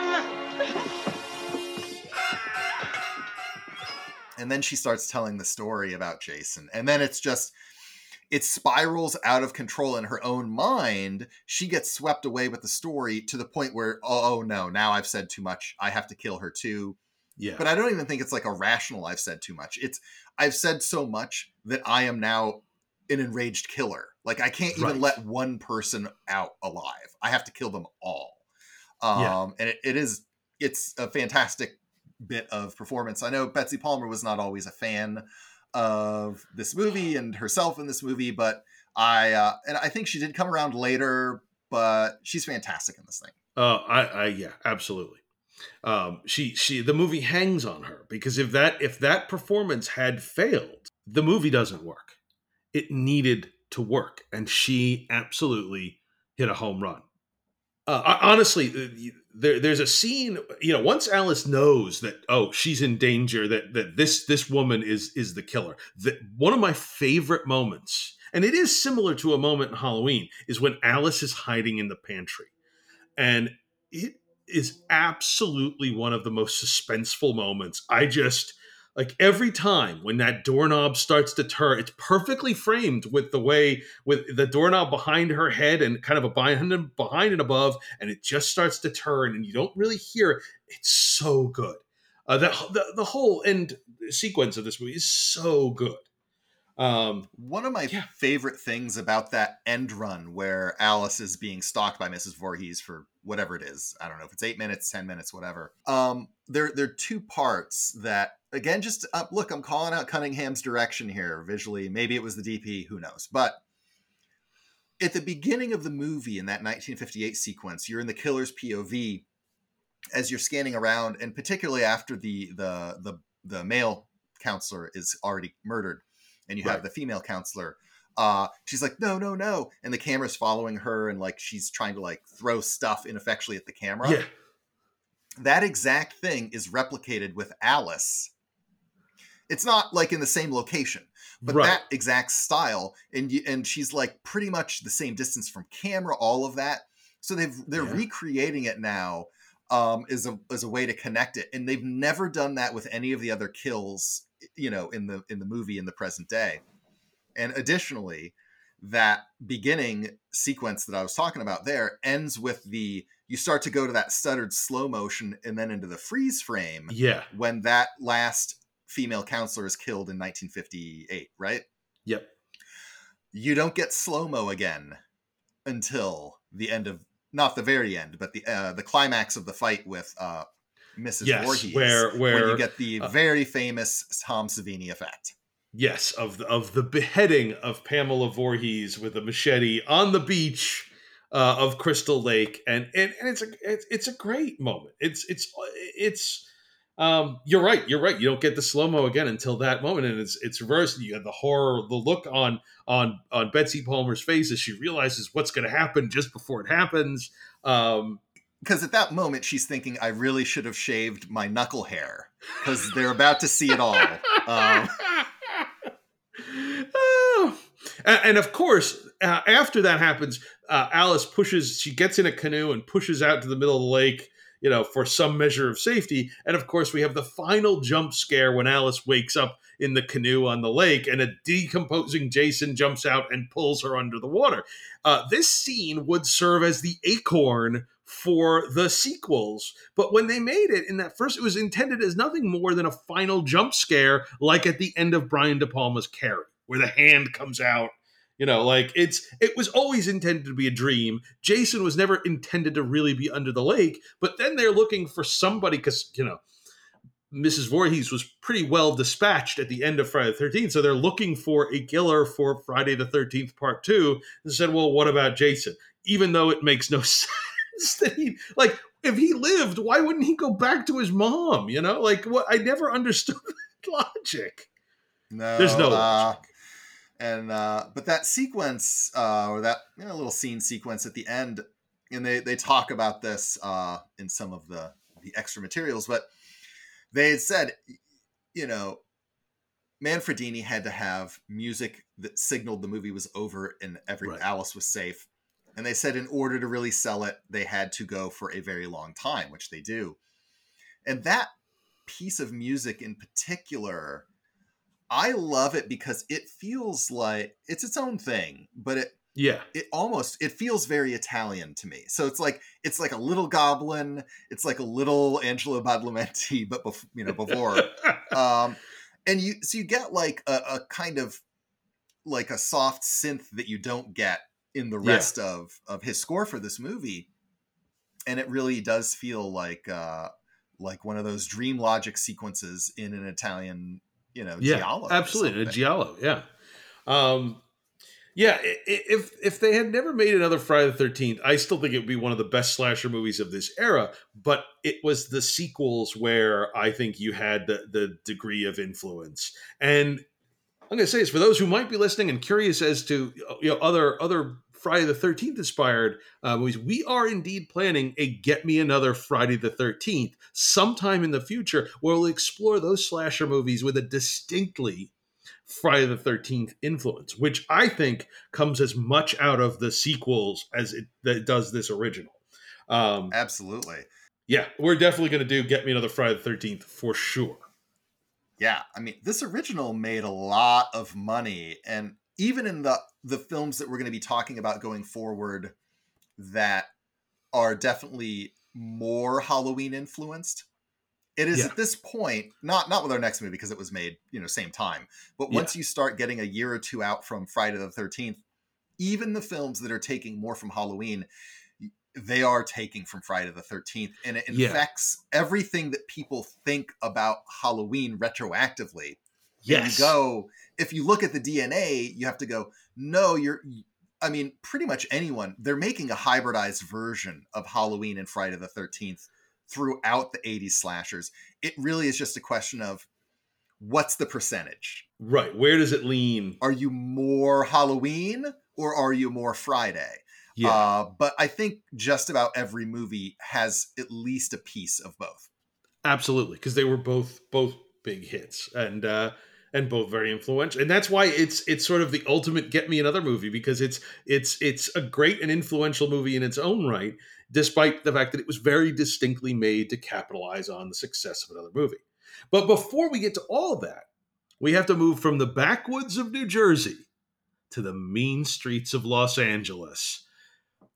and then she starts telling the story about Jason. And then it's just it spirals out of control in her own mind. She gets swept away with the story to the point where, oh, oh no, now I've said too much. I have to kill her too. Yeah. But I don't even think it's like a rational I've said too much. It's I've said so much that I am now an enraged killer. Like I can't even Right. let one person out alive. I have to kill them all. Um Yeah. and it, it is it's a fantastic bit of performance. I know Betsy Palmer was not always a fan of this movie and herself in this movie, but I uh and I think she did come around later, but she's fantastic in this thing. Uh, I, I, yeah, absolutely. Um, she, she, the movie hangs on her because if that, if that performance had failed, the movie doesn't work. It needed to work, and she absolutely hit a home run. Uh, honestly, uh, there, there's a scene. You know, once Alice knows that oh, she's in danger, that that this this woman is is the killer. That one of my favorite moments, and it is similar to a moment in Halloween, is when Alice is hiding in the pantry, and it is absolutely one of the most suspenseful moments. I just like every time when that doorknob starts to turn, it's perfectly framed with the way with the doorknob behind her head and kind of a behind and behind and above, and it just starts to turn, and you don't really hear it. It's so good. Uh, the, the the whole end sequence of this movie is so good. Um, One of my Yeah. favorite things about that end run where Alice is being stalked by Mrs. Voorhees for whatever it is, I don't know if it's eight minutes, ten minutes, whatever. Um, there there are two parts that again, just uh, look, I'm calling out Cunningham's direction here visually. Maybe it was the DP, who knows? But at the beginning of the movie in that 1958 sequence, you're in the killer's POV as you're scanning around, and particularly after the the the the male counselor is already murdered and you have the female counselor uh she's like no no no and the camera's following her and like she's trying to like throw stuff ineffectually at the camera yeah, that exact thing is replicated with alice It's not like in the same location, but Right. that exact style, and you, and she's like pretty much the same distance from camera, all of that. So they've they're Yeah. recreating it now um, as a as a way to connect it, and they've never done that with any of the other kills, you know, in the in the movie in the present day. And additionally, that beginning sequence that I was talking about there ends with the you start to go to that stuttered slow motion and then into the freeze frame Yeah. when that last female counselor is killed in 1958, right? Yep. You don't get slow mo again until the end of not the very end, but the uh, the climax of the fight with uh, Mrs. Yes, Voorhees, where- where, you get the uh, very famous Tom Savini effect. Yes, of the, of the beheading of Pamela Voorhees with a machete on the beach uh, of Crystal Lake, and and, and it's a it's, it's a great moment. It's it's it's um, you're right. You're right. You don't get the slow mo again until that moment, and it's it's reversed. You have the horror, the look on on on Betsy Palmer's face as she realizes what's going to happen just before it happens. Um, Because at that moment she's thinking, I really should have shaved my knuckle hair because they're about to see it all. *laughs* Um. And, of course, uh, after that happens, uh, Alice pushes. She gets in a canoe and pushes out to the middle of the lake. You know, for some measure of safety. And of course, we have the final jump scare when Alice wakes up in the canoe on the lake, and a decomposing Jason jumps out and pulls her under the water. Uh, this scene would serve as the acorn for the sequels. But when they made it in that first, it was intended as nothing more than a final jump scare, like at the end of Brian De Palma's Carrie, where the hand comes out. You know, like it's it was always intended to be a dream. Jason was never intended to really be under the lake, but then they're looking for somebody because you know Mrs. Voorhees was pretty well dispatched at the end of Friday the 13th. So they're looking for a killer for Friday the 13th part two. And said, well, what about Jason? Even though it makes no *laughs* sense that he, like, if he lived, why wouldn't he go back to his mom? You know, like, what? I never understood *laughs* that logic. No, There's no uh, logic. And uh, but that sequence uh, or that you know, little scene sequence at the end, and they they talk about this uh, in some of the the extra materials, but they had said, you know, Manfredini had to have music that signaled the movie was over and every Right. Alice was safe. And they said in order to really sell it, they had to go for a very long time, which they do. And that piece of music in particular, I love it because it feels like it's its own thing, but it Yeah. it almost it feels very Italian to me. So it's like it's like a little goblin, it's like a little Angelo Badalamenti, but bef- you know before *laughs* um and you so you get like a, a kind of like a soft synth that you don't get in the Yeah. rest of of his score for this movie and it really does feel like uh like one of those dream logic sequences in an italian you know yeah, giallo absolutely, a giallo. Yeah, um, yeah. If if they had never made another Friday the Thirteenth, I still think it would be one of the best slasher movies of this era. But it was the sequels where I think you had the the degree of influence. And I'm going to say this for those who might be listening and curious as to you know other other Friday the Thirteenth inspired uh, movies. We are indeed planning a Get Me Another Friday the Thirteenth sometime in the future, where we'll explore those slasher movies with a distinctly Friday the Thirteenth influence, which I think comes as much out of the sequels as it, that it does this original. Um, absolutely yeah, we're definitely going to do Get Me Another Friday the Thirteenth for sure. yeah i mean this original made a lot of money and even in the the films that we're going to be talking about going forward that are definitely more halloween influenced it is Yeah. at this point not not with our next movie because it was made you know same time but once you start getting a year or two out from friday the 13th even the films that are taking more from halloween they are taking from friday the 13th and it Yeah. infects everything that people think about halloween retroactively Yes. go if you look at the dna you have to go no you're i mean pretty much anyone they're making a hybridized version of halloween and friday the 13th throughout the 80s slashers it really is just a question of what's the percentage right. Where does it lean? are you more halloween or are you more friday Yeah. uh, but i think just about every movie has at least a piece of both Absolutely, because they were both both big hits, and uh, and both very influential. And that's why it's it's sort of the ultimate get me another movie because it's it's it's a great and influential movie in its own right, despite the fact that it was very distinctly made to capitalize on the success of another movie. But before we get to all of that, we have to move from the backwoods of New Jersey to the mean streets of Los Angeles.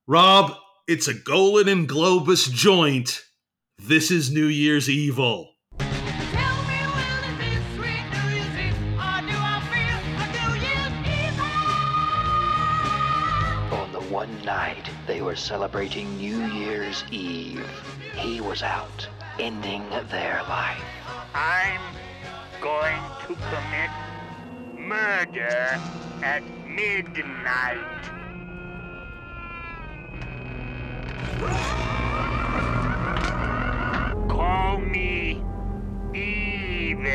Rob, it's a Golan and Globus joint. This is New Year's Evil. Night they were celebrating New Year's Eve, he was out, ending their life. I'm going to commit murder at midnight. Call me evil.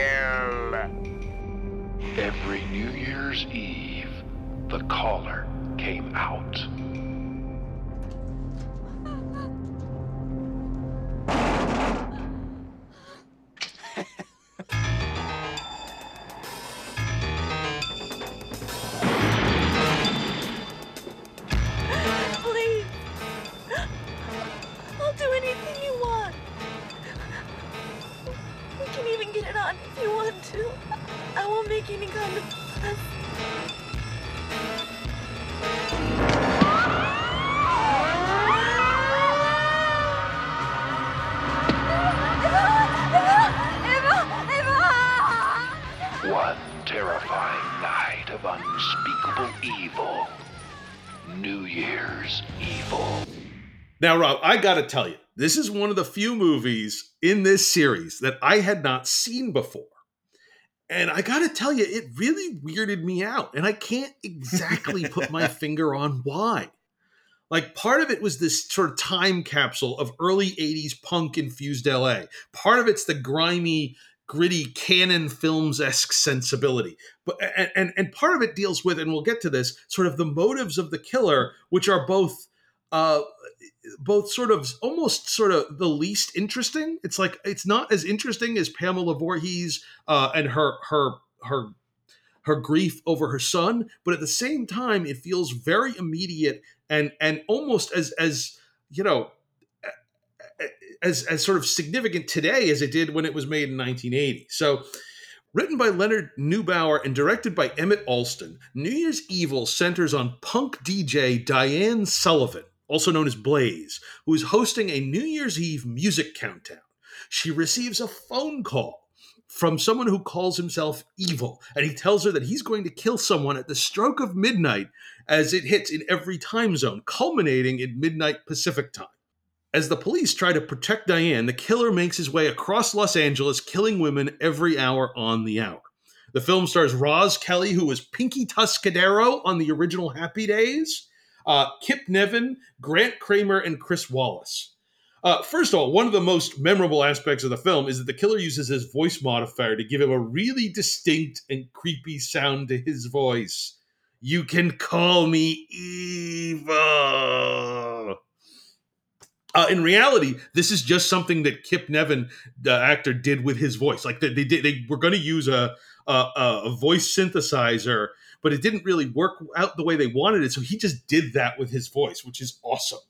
Every New Year's Eve, the caller came out. Now, Rob, I got to tell you, this is one of the few movies in this series that I had not seen before. And I got to tell you, it really weirded me out. And I can't exactly *laughs* put my finger on why. Like, part of it was this sort of time capsule of early 80s punk infused LA. Part of it's the grimy, gritty Cannon films esque sensibility. But and, and and part of it deals with, and we'll get to this, sort of the motives of the killer, which are both uh both sort of almost sort of the least interesting. It's like it's not as interesting as Pamela Voorhees uh, and her her her her grief over her son, but at the same time, it feels very immediate and and almost as as you know as as sort of significant today as it did when it was made in 1980. So. Written by Leonard Neubauer and directed by Emmett Alston, New Year's Evil centers on punk DJ Diane Sullivan, also known as Blaze, who is hosting a New Year's Eve music countdown. She receives a phone call from someone who calls himself Evil, and he tells her that he's going to kill someone at the stroke of midnight as it hits in every time zone, culminating in midnight Pacific time. As the police try to protect Diane, the killer makes his way across Los Angeles, killing women every hour on the hour. The film stars Roz Kelly, who was Pinky Tuscadero on the original Happy Days, uh, Kip Niven, Grant Kramer, and Chris Wallace. Uh, first of all, one of the most memorable aspects of the film is that the killer uses his voice modifier to give him a really distinct and creepy sound to his voice. You can call me evil. Uh, in reality, this is just something that Kip Niven, the actor, did with his voice. Like they, they they were going to use a, a a voice synthesizer, but it didn't really work out the way they wanted it. So he just did that with his voice, which is awesome.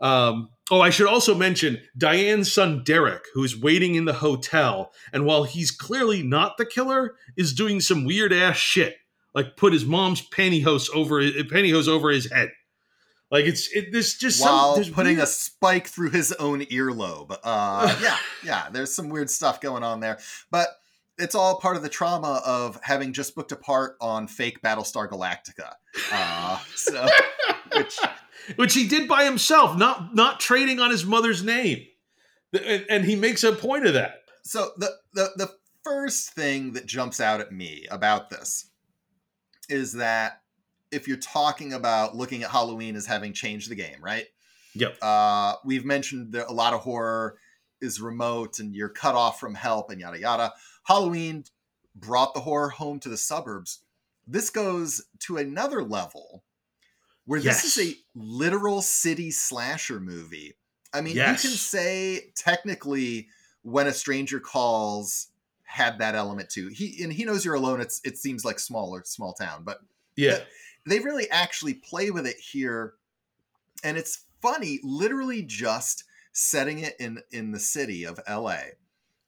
Um, oh, I should also mention Diane's son Derek, who is waiting in the hotel, and while he's clearly not the killer, is doing some weird ass shit, like put his mom's pantyhose over pantyhose over his head. Like it's it, there's just while some, there's putting weird- a spike through his own earlobe. Uh, *laughs* yeah, yeah. There's some weird stuff going on there, but it's all part of the trauma of having just booked a part on fake Battlestar Galactica. Uh, so, *laughs* which which he did by himself, not not trading on his mother's name, and, and he makes a point of that. so the, the the first thing that jumps out at me about this is that if you're talking about looking at Halloween as having changed the game, right? Yep. Uh, we've mentioned that a lot of horror is remote and you're cut off from help and yada yada. Halloween brought the horror home to the suburbs. This goes to another level where this Yes. is a literal city slasher movie. I mean, Yes. you can say technically when a stranger calls had that element too. He and he knows you're alone. It's it seems like smaller, small town, but Yeah. they really actually play with it here, and it's funny. Literally, just setting it in in the city of L.A.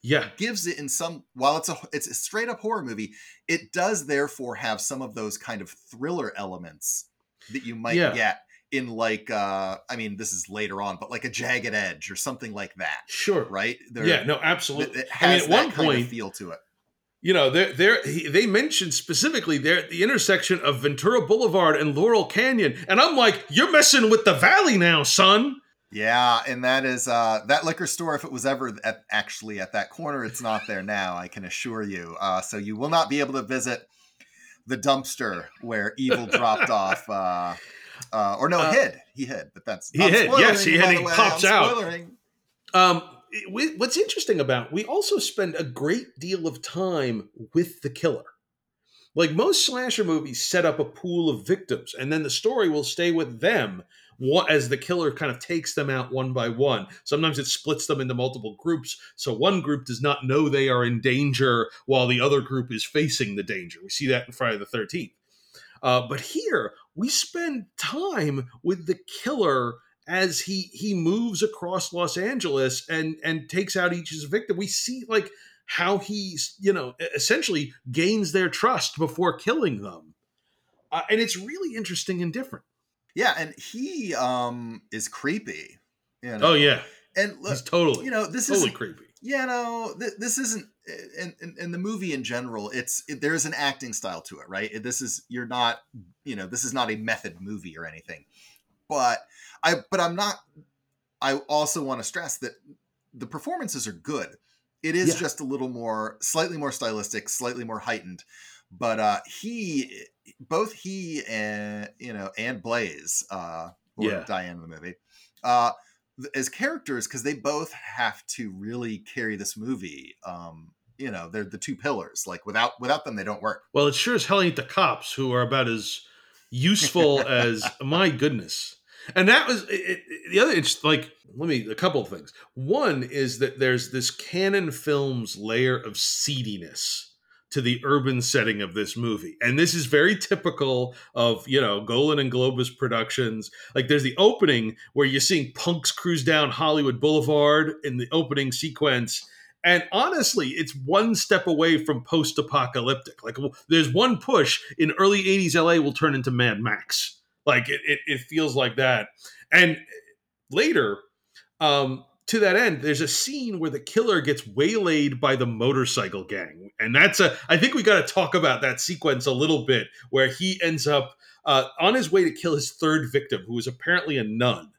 Yeah. gives it in some while it's a it's a straight up horror movie. It does therefore have some of those kind of thriller elements that you might Yeah. get in like uh I mean this is later on, but like a Jagged Edge or something like that. Sure. Right? There- yeah, no, It, absolutely. it I mean, has at that one kind point, of feel to it. you know, they're, they're, he, they mentioned specifically they're at the intersection of Ventura Boulevard and Laurel Canyon. And I'm like, you're messing with the valley now, son. Yeah, and that is uh that liquor store. If it was ever at, actually at that corner, it's not there now. I can assure you. Uh, so you will not be able to visit the dumpster where Evil dropped off. Uh, uh, or no, Uh, hid. He hid, but that's He hid, yes, he hid, he way, pops out. Um, we- what's interesting about we also spend a great deal of time with the killer. Like most slasher movies, set up a pool of victims, and then the story will stay with them wha- as the killer kind of takes them out one by one. Sometimes it splits them into multiple groups, so one group does not know they are in danger while the other group is facing the danger. We see that in Friday the Thirteenth. Uh, but here we spend time with the killer as he he moves across Los Angeles and and takes out each victim. We see like how he's you know essentially gains their trust before killing them, uh, and it's really interesting and different. Yeah, and he um is creepy. You know? Oh yeah, and look, he's totally you know this is totally is creepy. you know th- this isn't in, in, in the movie in general it's it, there's an acting style to it right this is you're not you know this is not a method movie or anything but i but i'm not i also want to stress that the performances are good it is Yeah. just a little more slightly more stylistic slightly more heightened but uh he both he and you know and blaze uh or Yeah. diane in the movie uh as characters because they both have to really carry this movie um you know they're the two pillars like without without them they don't work Well, it sure as hell ain't the cops who are about as useful as *laughs* my goodness. And that was it, it- the other. It's like let me a couple of things. One is that there's this Cannon Films layer of seediness to the urban setting of this movie, and this is very typical of you know Golan and Globus productions. Like there's the opening where you're seeing punks cruise down Hollywood Boulevard in the opening sequence. And honestly, it's one step away from post-apocalyptic. Like there's one push in early '80s LA will turn into Mad Max. Like it, it, it feels like that. And later, um, to that end, there's a scene where the killer gets waylaid by the motorcycle gang, and that's a. I think we got to talk about that sequence a little bit, where he ends up uh, on his way to kill his third victim, who is apparently a nun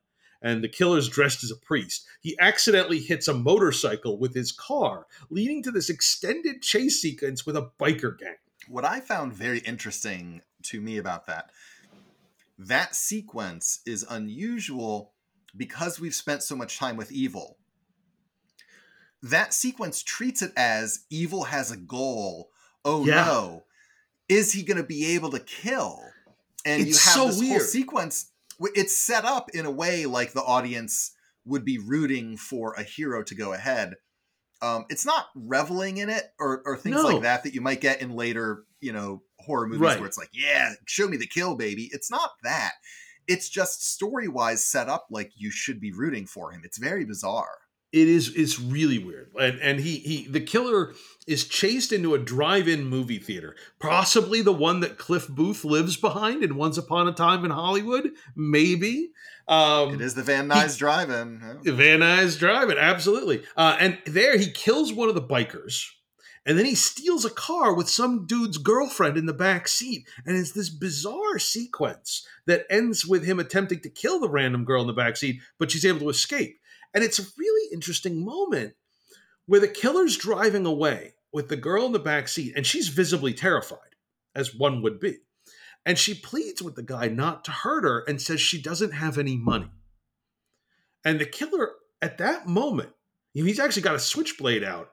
and the killer's dressed as a priest. He accidentally hits a motorcycle with his car, leading to this extended chase sequence with a biker gang. what i found very interesting to me about that that sequence is unusual because we've spent so much time with evil. That sequence treats it as evil has a goal. Oh Yeah. no. Is he going to be able to kill? And It's you have so this whole sequence it's set up in a way like the audience would be rooting for a hero to go ahead. Um, it's not reveling in it or, or things No. like that that you might get in later you know horror movies Right. where it's like yeah show me the kill baby. It's not that it's just story wise set up like you should be rooting for him it's very bizarre It is it's really weird. And and he he the killer is chased into a drive-in movie theater. Possibly the one that Cliff Booth lives behind in Once Upon a Time in Hollywood, maybe. Um it is the van nuys drive-in. Van Nuys drive-in, absolutely. Uh, and there he kills one of the bikers, and then he steals a car with some dude's girlfriend in the back seat. And it's this bizarre sequence that ends with him attempting to kill the random girl in the back seat, but she's able to escape. And it's a really interesting moment where the killer's driving away with the girl in the back seat, and she's visibly terrified, as one would be. And she pleads with the guy not to hurt her and says she doesn't have any money. And the killer, at that moment, he's actually got a switchblade out.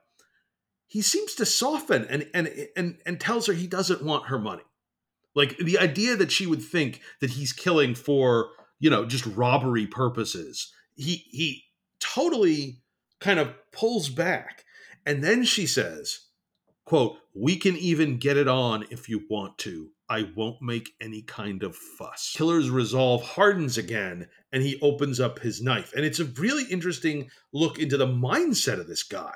He seems to soften and and and and tells her he doesn't want her money. Like the idea that she would think that he's killing for you know just robbery purposes. He he totally kind of pulls back, and then she says, quote, we can even get it on if you want to. I won't make any kind of fuss. Killer's resolve hardens again and he opens up his knife. And it's a really interesting look into the mindset of this guy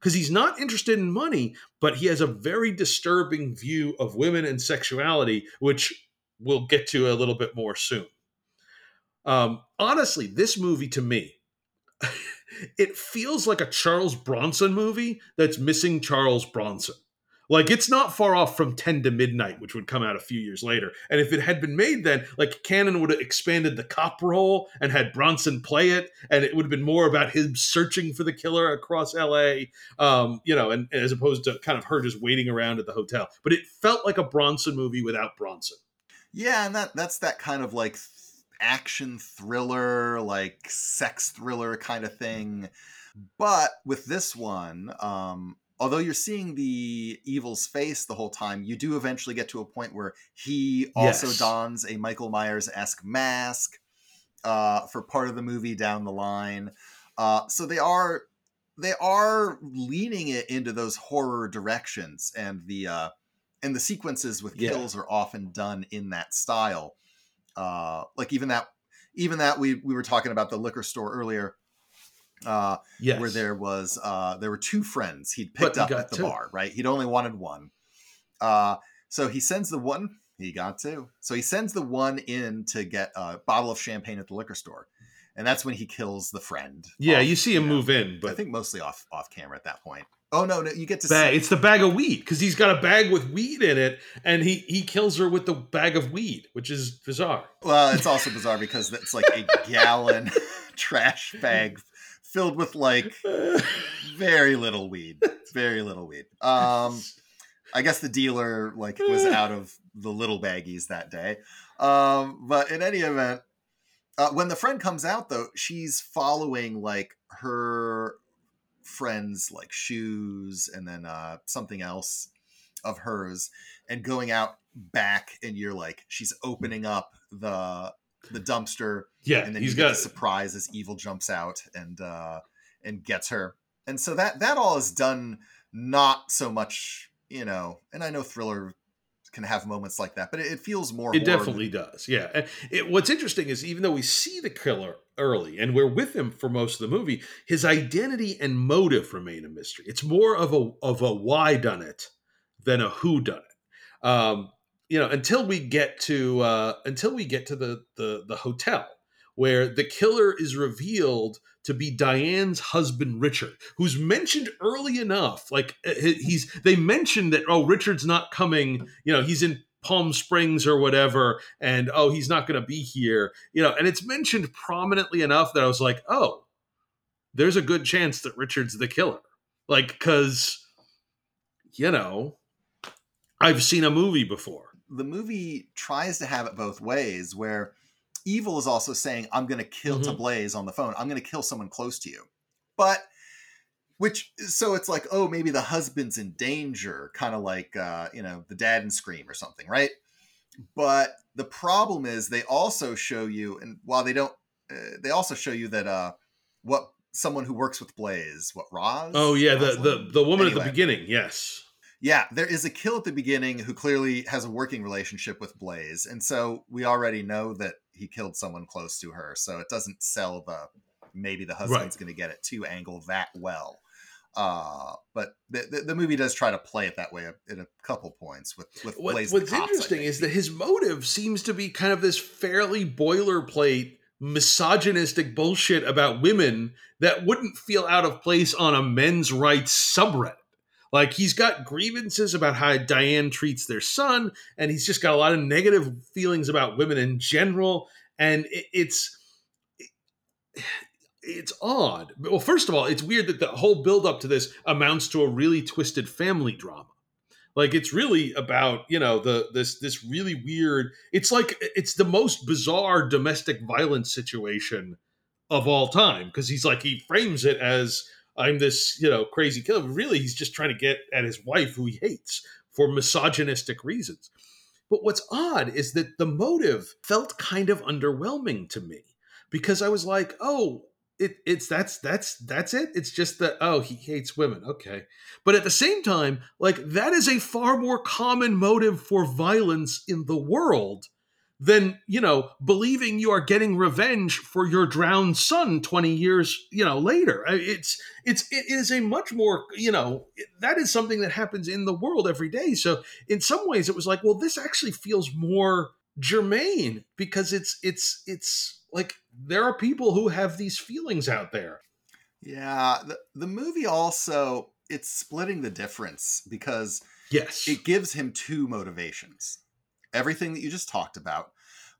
because he's not interested in money, but he has a very disturbing view of women and sexuality, which we'll get to a little bit more soon. Um, honestly, this movie to me, *laughs* it feels like a Charles Bronson movie that's missing Charles Bronson. Like it's not far off from 10 to Midnight, which would come out a few years later. And if it had been made then, like Cannon would have expanded the cop role and had Bronson play it, and it would have been more about him searching for the killer across LA, um, you know, and, and as opposed to kind of her just waiting around at the hotel. But it felt like a Bronson movie without Bronson. Yeah, and that that's that kind of like action thriller, like sex thriller kind of thing. But with this one, um, although you're seeing the evil's face the whole time, you do eventually get to a point where he also Yes. dons a Michael Myers esque mask uh, for part of the movie down the line. Uh, so they are they are leaning it into those horror directions, and the uh, and the sequences with Yeah. kills are often done in that style. Uh, like even that even that we we were talking about the liquor store earlier. Uh, Yes. where there was uh there were two friends he'd picked he up at the two. bar right he'd only wanted one uh so he sends the one he got two so he sends the one in to get a bottle of champagne at the liquor store and that's when he kills the friend Yeah, off, you see him know, move in, but i think mostly off off camera at that point oh no no you get to bag, see it's the bag of weed because he's got a bag with weed in it, and he he kills her with the bag of weed, which is bizarre. well it's also bizarre because it's like a gallon *laughs* trash bag filled with like *laughs* very little weed very little weed. Um i guess the dealer like was *laughs* out of the little baggies that day. Um but in any event uh, when the friend comes out though she's following like her friend's like shoes and then uh something else of hers and going out back and you're like she's opening up the the dumpster Yeah, and then he's got a surprise as evil jumps out and uh and gets her and so that that all is done not so much you know and i know thriller can have moments like that but it, it feels more It definitely does. Yeah. And it, what's interesting is even though we see the killer early and we're with him for most of the movie, his identity and motive remain a mystery. It's more of a of a why done it than a who done it. Um, you know, until we get to uh, until we get to the the the hotel where the killer is revealed to be Diane's husband Richard, who's mentioned early enough. Like uh, he's they mentioned that oh Richard's not coming, you know, he's in Palm Springs or whatever and oh he's not going to be here, you know, and it's mentioned prominently enough that I was like, "Oh, there's a good chance that Richard's the killer." Like cuz you know, I've seen a movie before. The movie tries to have it both ways where evil is also saying i'm going to kill to Mhm. blaze on the phone. I'm going to kill someone close to you. But which so it's like oh maybe the husband's in danger kind of like uh you know the dad in scream or something right? But the problem is they also show you and while they don't uh, they also show you that uh what someone who works with blaze what roz? Oh yeah, the the, the woman at the beginning, yes. Yeah, there is a kill at the beginning who clearly has a working relationship with Blaze, and so we already know that he killed someone close to her. So it doesn't sell the maybe the husband's going to get it to angle that well. Uh, but the, the, the movie does try to play it that way at a couple points with with What, Blaze. what's cops, interesting is that his motive seems to be kind of this fairly boilerplate misogynistic bullshit about women that wouldn't feel out of place on a men's rights subreddit. Like he's got grievances about how Diane treats their son, and he's just got a lot of negative feelings about women in general. And it, it's it's odd. Well, first of all, it's weird that the whole build up to this amounts to a really twisted family drama. Like it's really about you know the this this really weird. It's like it's the most bizarre domestic violence situation of all time because he's like he frames it as I'm this you know crazy killer. Really, he's just trying to get at his wife who he hates for misogynistic reasons. But what's odd is that the motive felt kind of underwhelming to me because I was like, oh, it, it's that's that's that's it. It's just that oh he hates women. Okay, but at the same time, like that is a far more common motive for violence in the world than you know believing you are getting revenge for your drowned son 20 years you know later. It's it's it is a much more you know that is something that happens in the world every day. So in some ways it was like well this actually feels more germane because it's it's it's like there are people who have these feelings out there. Yeah the, the movie also it's splitting the difference because yes. it gives him two motivations everything that you just talked about.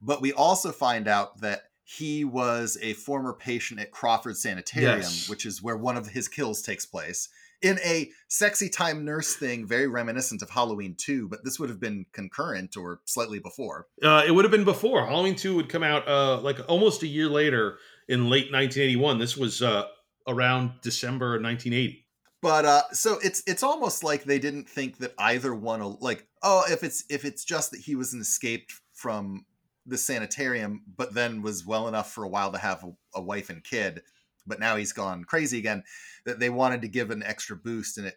But we also find out that he was a former patient at Crawford Sanitarium, yes. which is where one of his kills takes place. In a sexy time nurse thing, very reminiscent of Halloween 2, but this would have been concurrent or slightly before. Uh, it would have been before. Halloween 2 would come out uh, like almost a year later in late 1981. This was uh, around December 1980 but uh so it's it's almost like they didn't think that either one like oh if it's if it's just that he was an escaped from the sanitarium but then was well enough for a while to have a, a wife and kid but now he's gone crazy again that they wanted to give an extra boost and it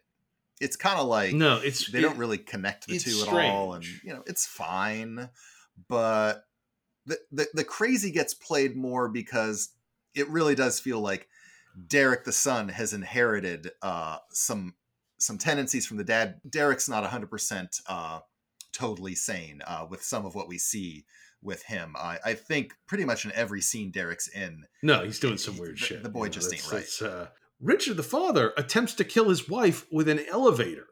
it's kind of like no it's they it, don't really connect the two strange. at all and you know it's fine but the, the the crazy gets played more because it really does feel like Derek the son has inherited uh, some some tendencies from the dad. Derek's not 100% uh, totally sane uh, with some of what we see with him. I, I think pretty much in every scene Derek's in. No, he's doing some weird shit. The boy you just know, ain't right. Uh, Richard the father attempts to kill his wife with an elevator.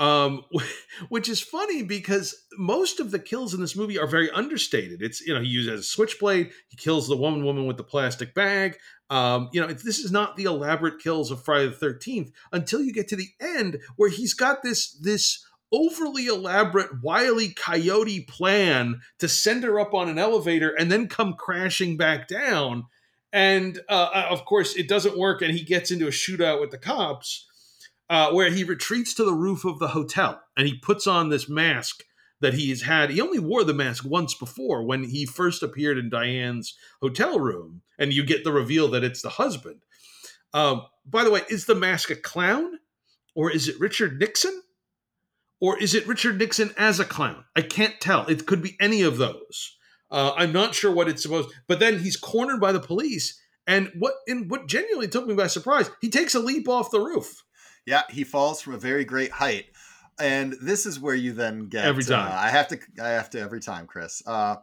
Um, *laughs* which is funny because most of the kills in this movie are very understated. It's you know he uses a switchblade, he kills the woman woman with the plastic bag. Um, you know, this is not the elaborate kills of Friday the Thirteenth until you get to the end where he's got this this overly elaborate wily coyote plan to send her up on an elevator and then come crashing back down. And uh, uh of course, it doesn't work, and he gets into a shootout with the cops, uh, where he retreats to the roof of the hotel and he puts on this mask that he's had. He only wore the mask once before when he first appeared in Diane's hotel room, and you get the reveal that it's the husband. Um, by the way, is the mask a clown, or is it Richard Nixon, or is it Richard Nixon as a clown? I can't tell. It could be any of those. Uh, I'm not sure what it's supposed. But then he's cornered by the police, and what in what genuinely took me by surprise, he takes a leap off the roof. Yeah, he falls from a very great height and this is where you then get every time. Uh, I have to. I have to every time, Chris. Uh,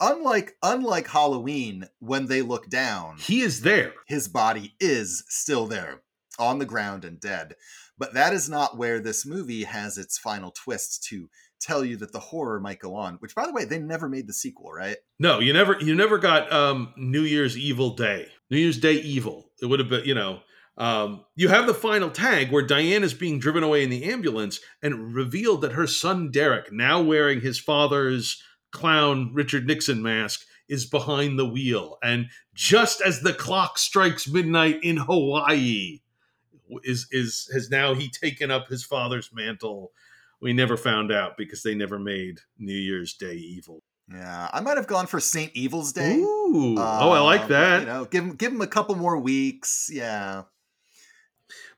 unlike unlike Halloween, when they look down, he is there. His body is still there on the ground and dead. But that is not where this movie has its final twist to tell you that the horror might go on. Which, by the way, they never made the sequel, right? No, you never. You never got um, New Year's Evil Day. New Year's Day Evil. It would have been, you know um, you have the final tag where Diane is being driven away in the ambulance and revealed that her son Derek, now wearing his father's clown Richard Nixon mask, is behind the wheel. And just as the clock strikes midnight in Hawaii, is is has now he taken up his father's mantle. We never found out because they never made New Year's Day evil. Yeah, I might have gone for Saint Evil's Day. Ooh, oh, I like that. You know, give him give him a couple more weeks. Yeah,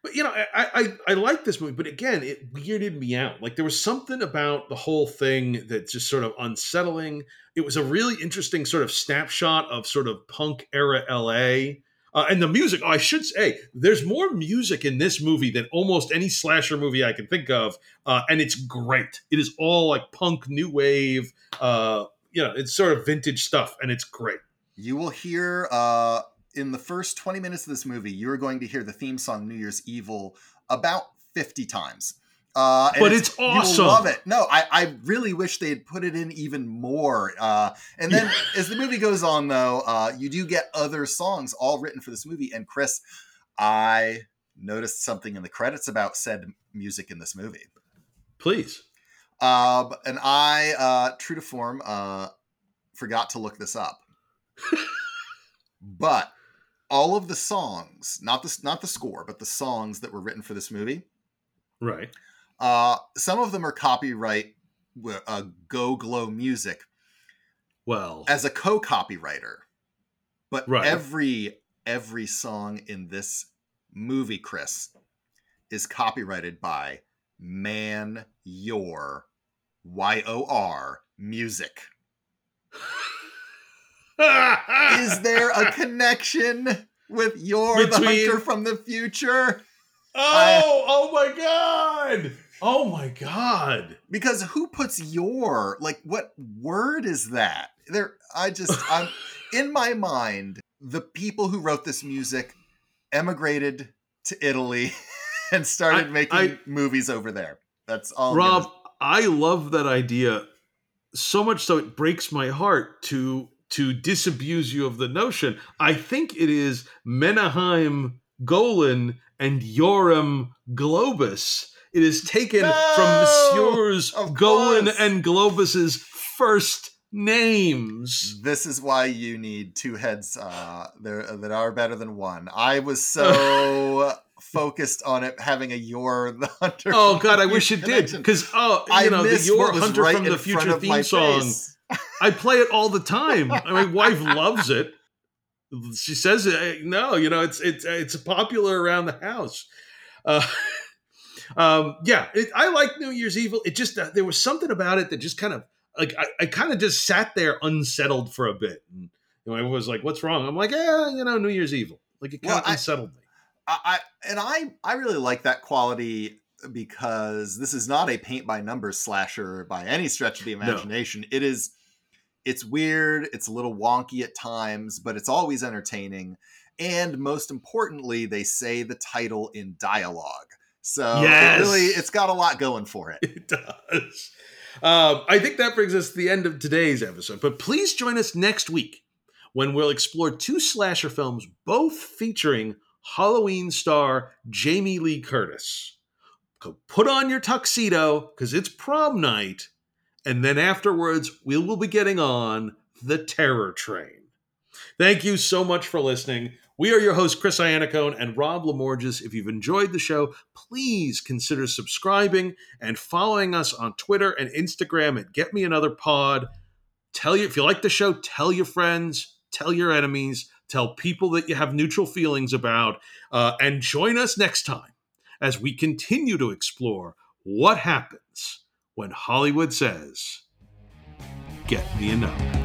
but you know, I, I I like this movie, but again, it weirded me out. Like there was something about the whole thing that just sort of unsettling. It was a really interesting sort of snapshot of sort of punk era LA. Uh, and the music, oh, I should say, there's more music in this movie than almost any slasher movie I can think of, uh, and it's great. It is all like punk, new wave, uh, you know, it's sort of vintage stuff, and it's great. You will hear uh, in the first 20 minutes of this movie, you're going to hear the theme song New Year's Evil about 50 times. Uh, but it's, it's awesome. You love it. No, I, I really wish they had put it in even more. Uh, and then as the movie goes on, though, uh, you do get other songs all written for this movie. And Chris, I noticed something in the credits about said music in this movie. Please. Uh, and I, uh, true to form, uh, forgot to look this up. *laughs* but all of the songs, not the not the score, but the songs that were written for this movie, right? Uh, some of them are copyright with uh, Go Glow Music. Well, as a co-copywriter, but right. every every song in this movie, Chris, is copyrighted by Man Your Y O R Music. *laughs* is there a connection with Yor the Hunter from the Future? Oh, oh my god. Oh my god. Because who puts your like what word is that? There I just I'm *laughs* in my mind, the people who wrote this music emigrated to Italy *laughs* and started I- making I- movies over there. That's all. Rob, I love that idea so much so it breaks my heart to to disabuse you of the notion. I think it is Menahem Golan and Yoram Globus. It is taken No! from Messieurs Of Golan course. and Globus's first names. This is why you need two heads uh, there that are better than one. I was so *laughs* focused on it having a Yor the hunter. Oh God, I wish it Future did because oh, you I know, the Your Hunter right from the Future theme song. face. I play it all the time. My wife loves it. She says, uh, "No, you know, it's it's it's popular around the house." Uh, *laughs* um, yeah, it, I like New Year's Evil. It just uh, there was something about it that just kind of like I, I kind of just sat there unsettled for a bit, and you know, everyone was like, "What's wrong?" I'm like, "Yeah, you know, New Year's Evil." Like it kind Well, of I- unsettled me. I, I and I I really like that quality because this is not a paint by numbers slasher by any stretch of the imagination. It is it's weird, it's a little wonky at times, but it's always entertaining. And most importantly, they say the title in dialogue. So Yes. it really it's got a lot going for it. It does. Um, I think that brings us to the end of today's episode. But please join us next week when we'll explore two slasher films, both featuring Halloween star Jamie Lee Curtis. Put on your tuxedo because it's prom night. And then afterwards, we will be getting on the terror train. Thank you so much for listening. We are your hosts, Chris Iannacone and Rob Lamorges. If you've enjoyed the show, please consider subscribing and following us on Twitter and Instagram at Get Me Another Pod. Tell you if you like the show, tell your friends, tell your enemies, tell people that you have neutral feelings about, uh, and join us next time as we continue to explore what happens when Hollywood says, "Get me another."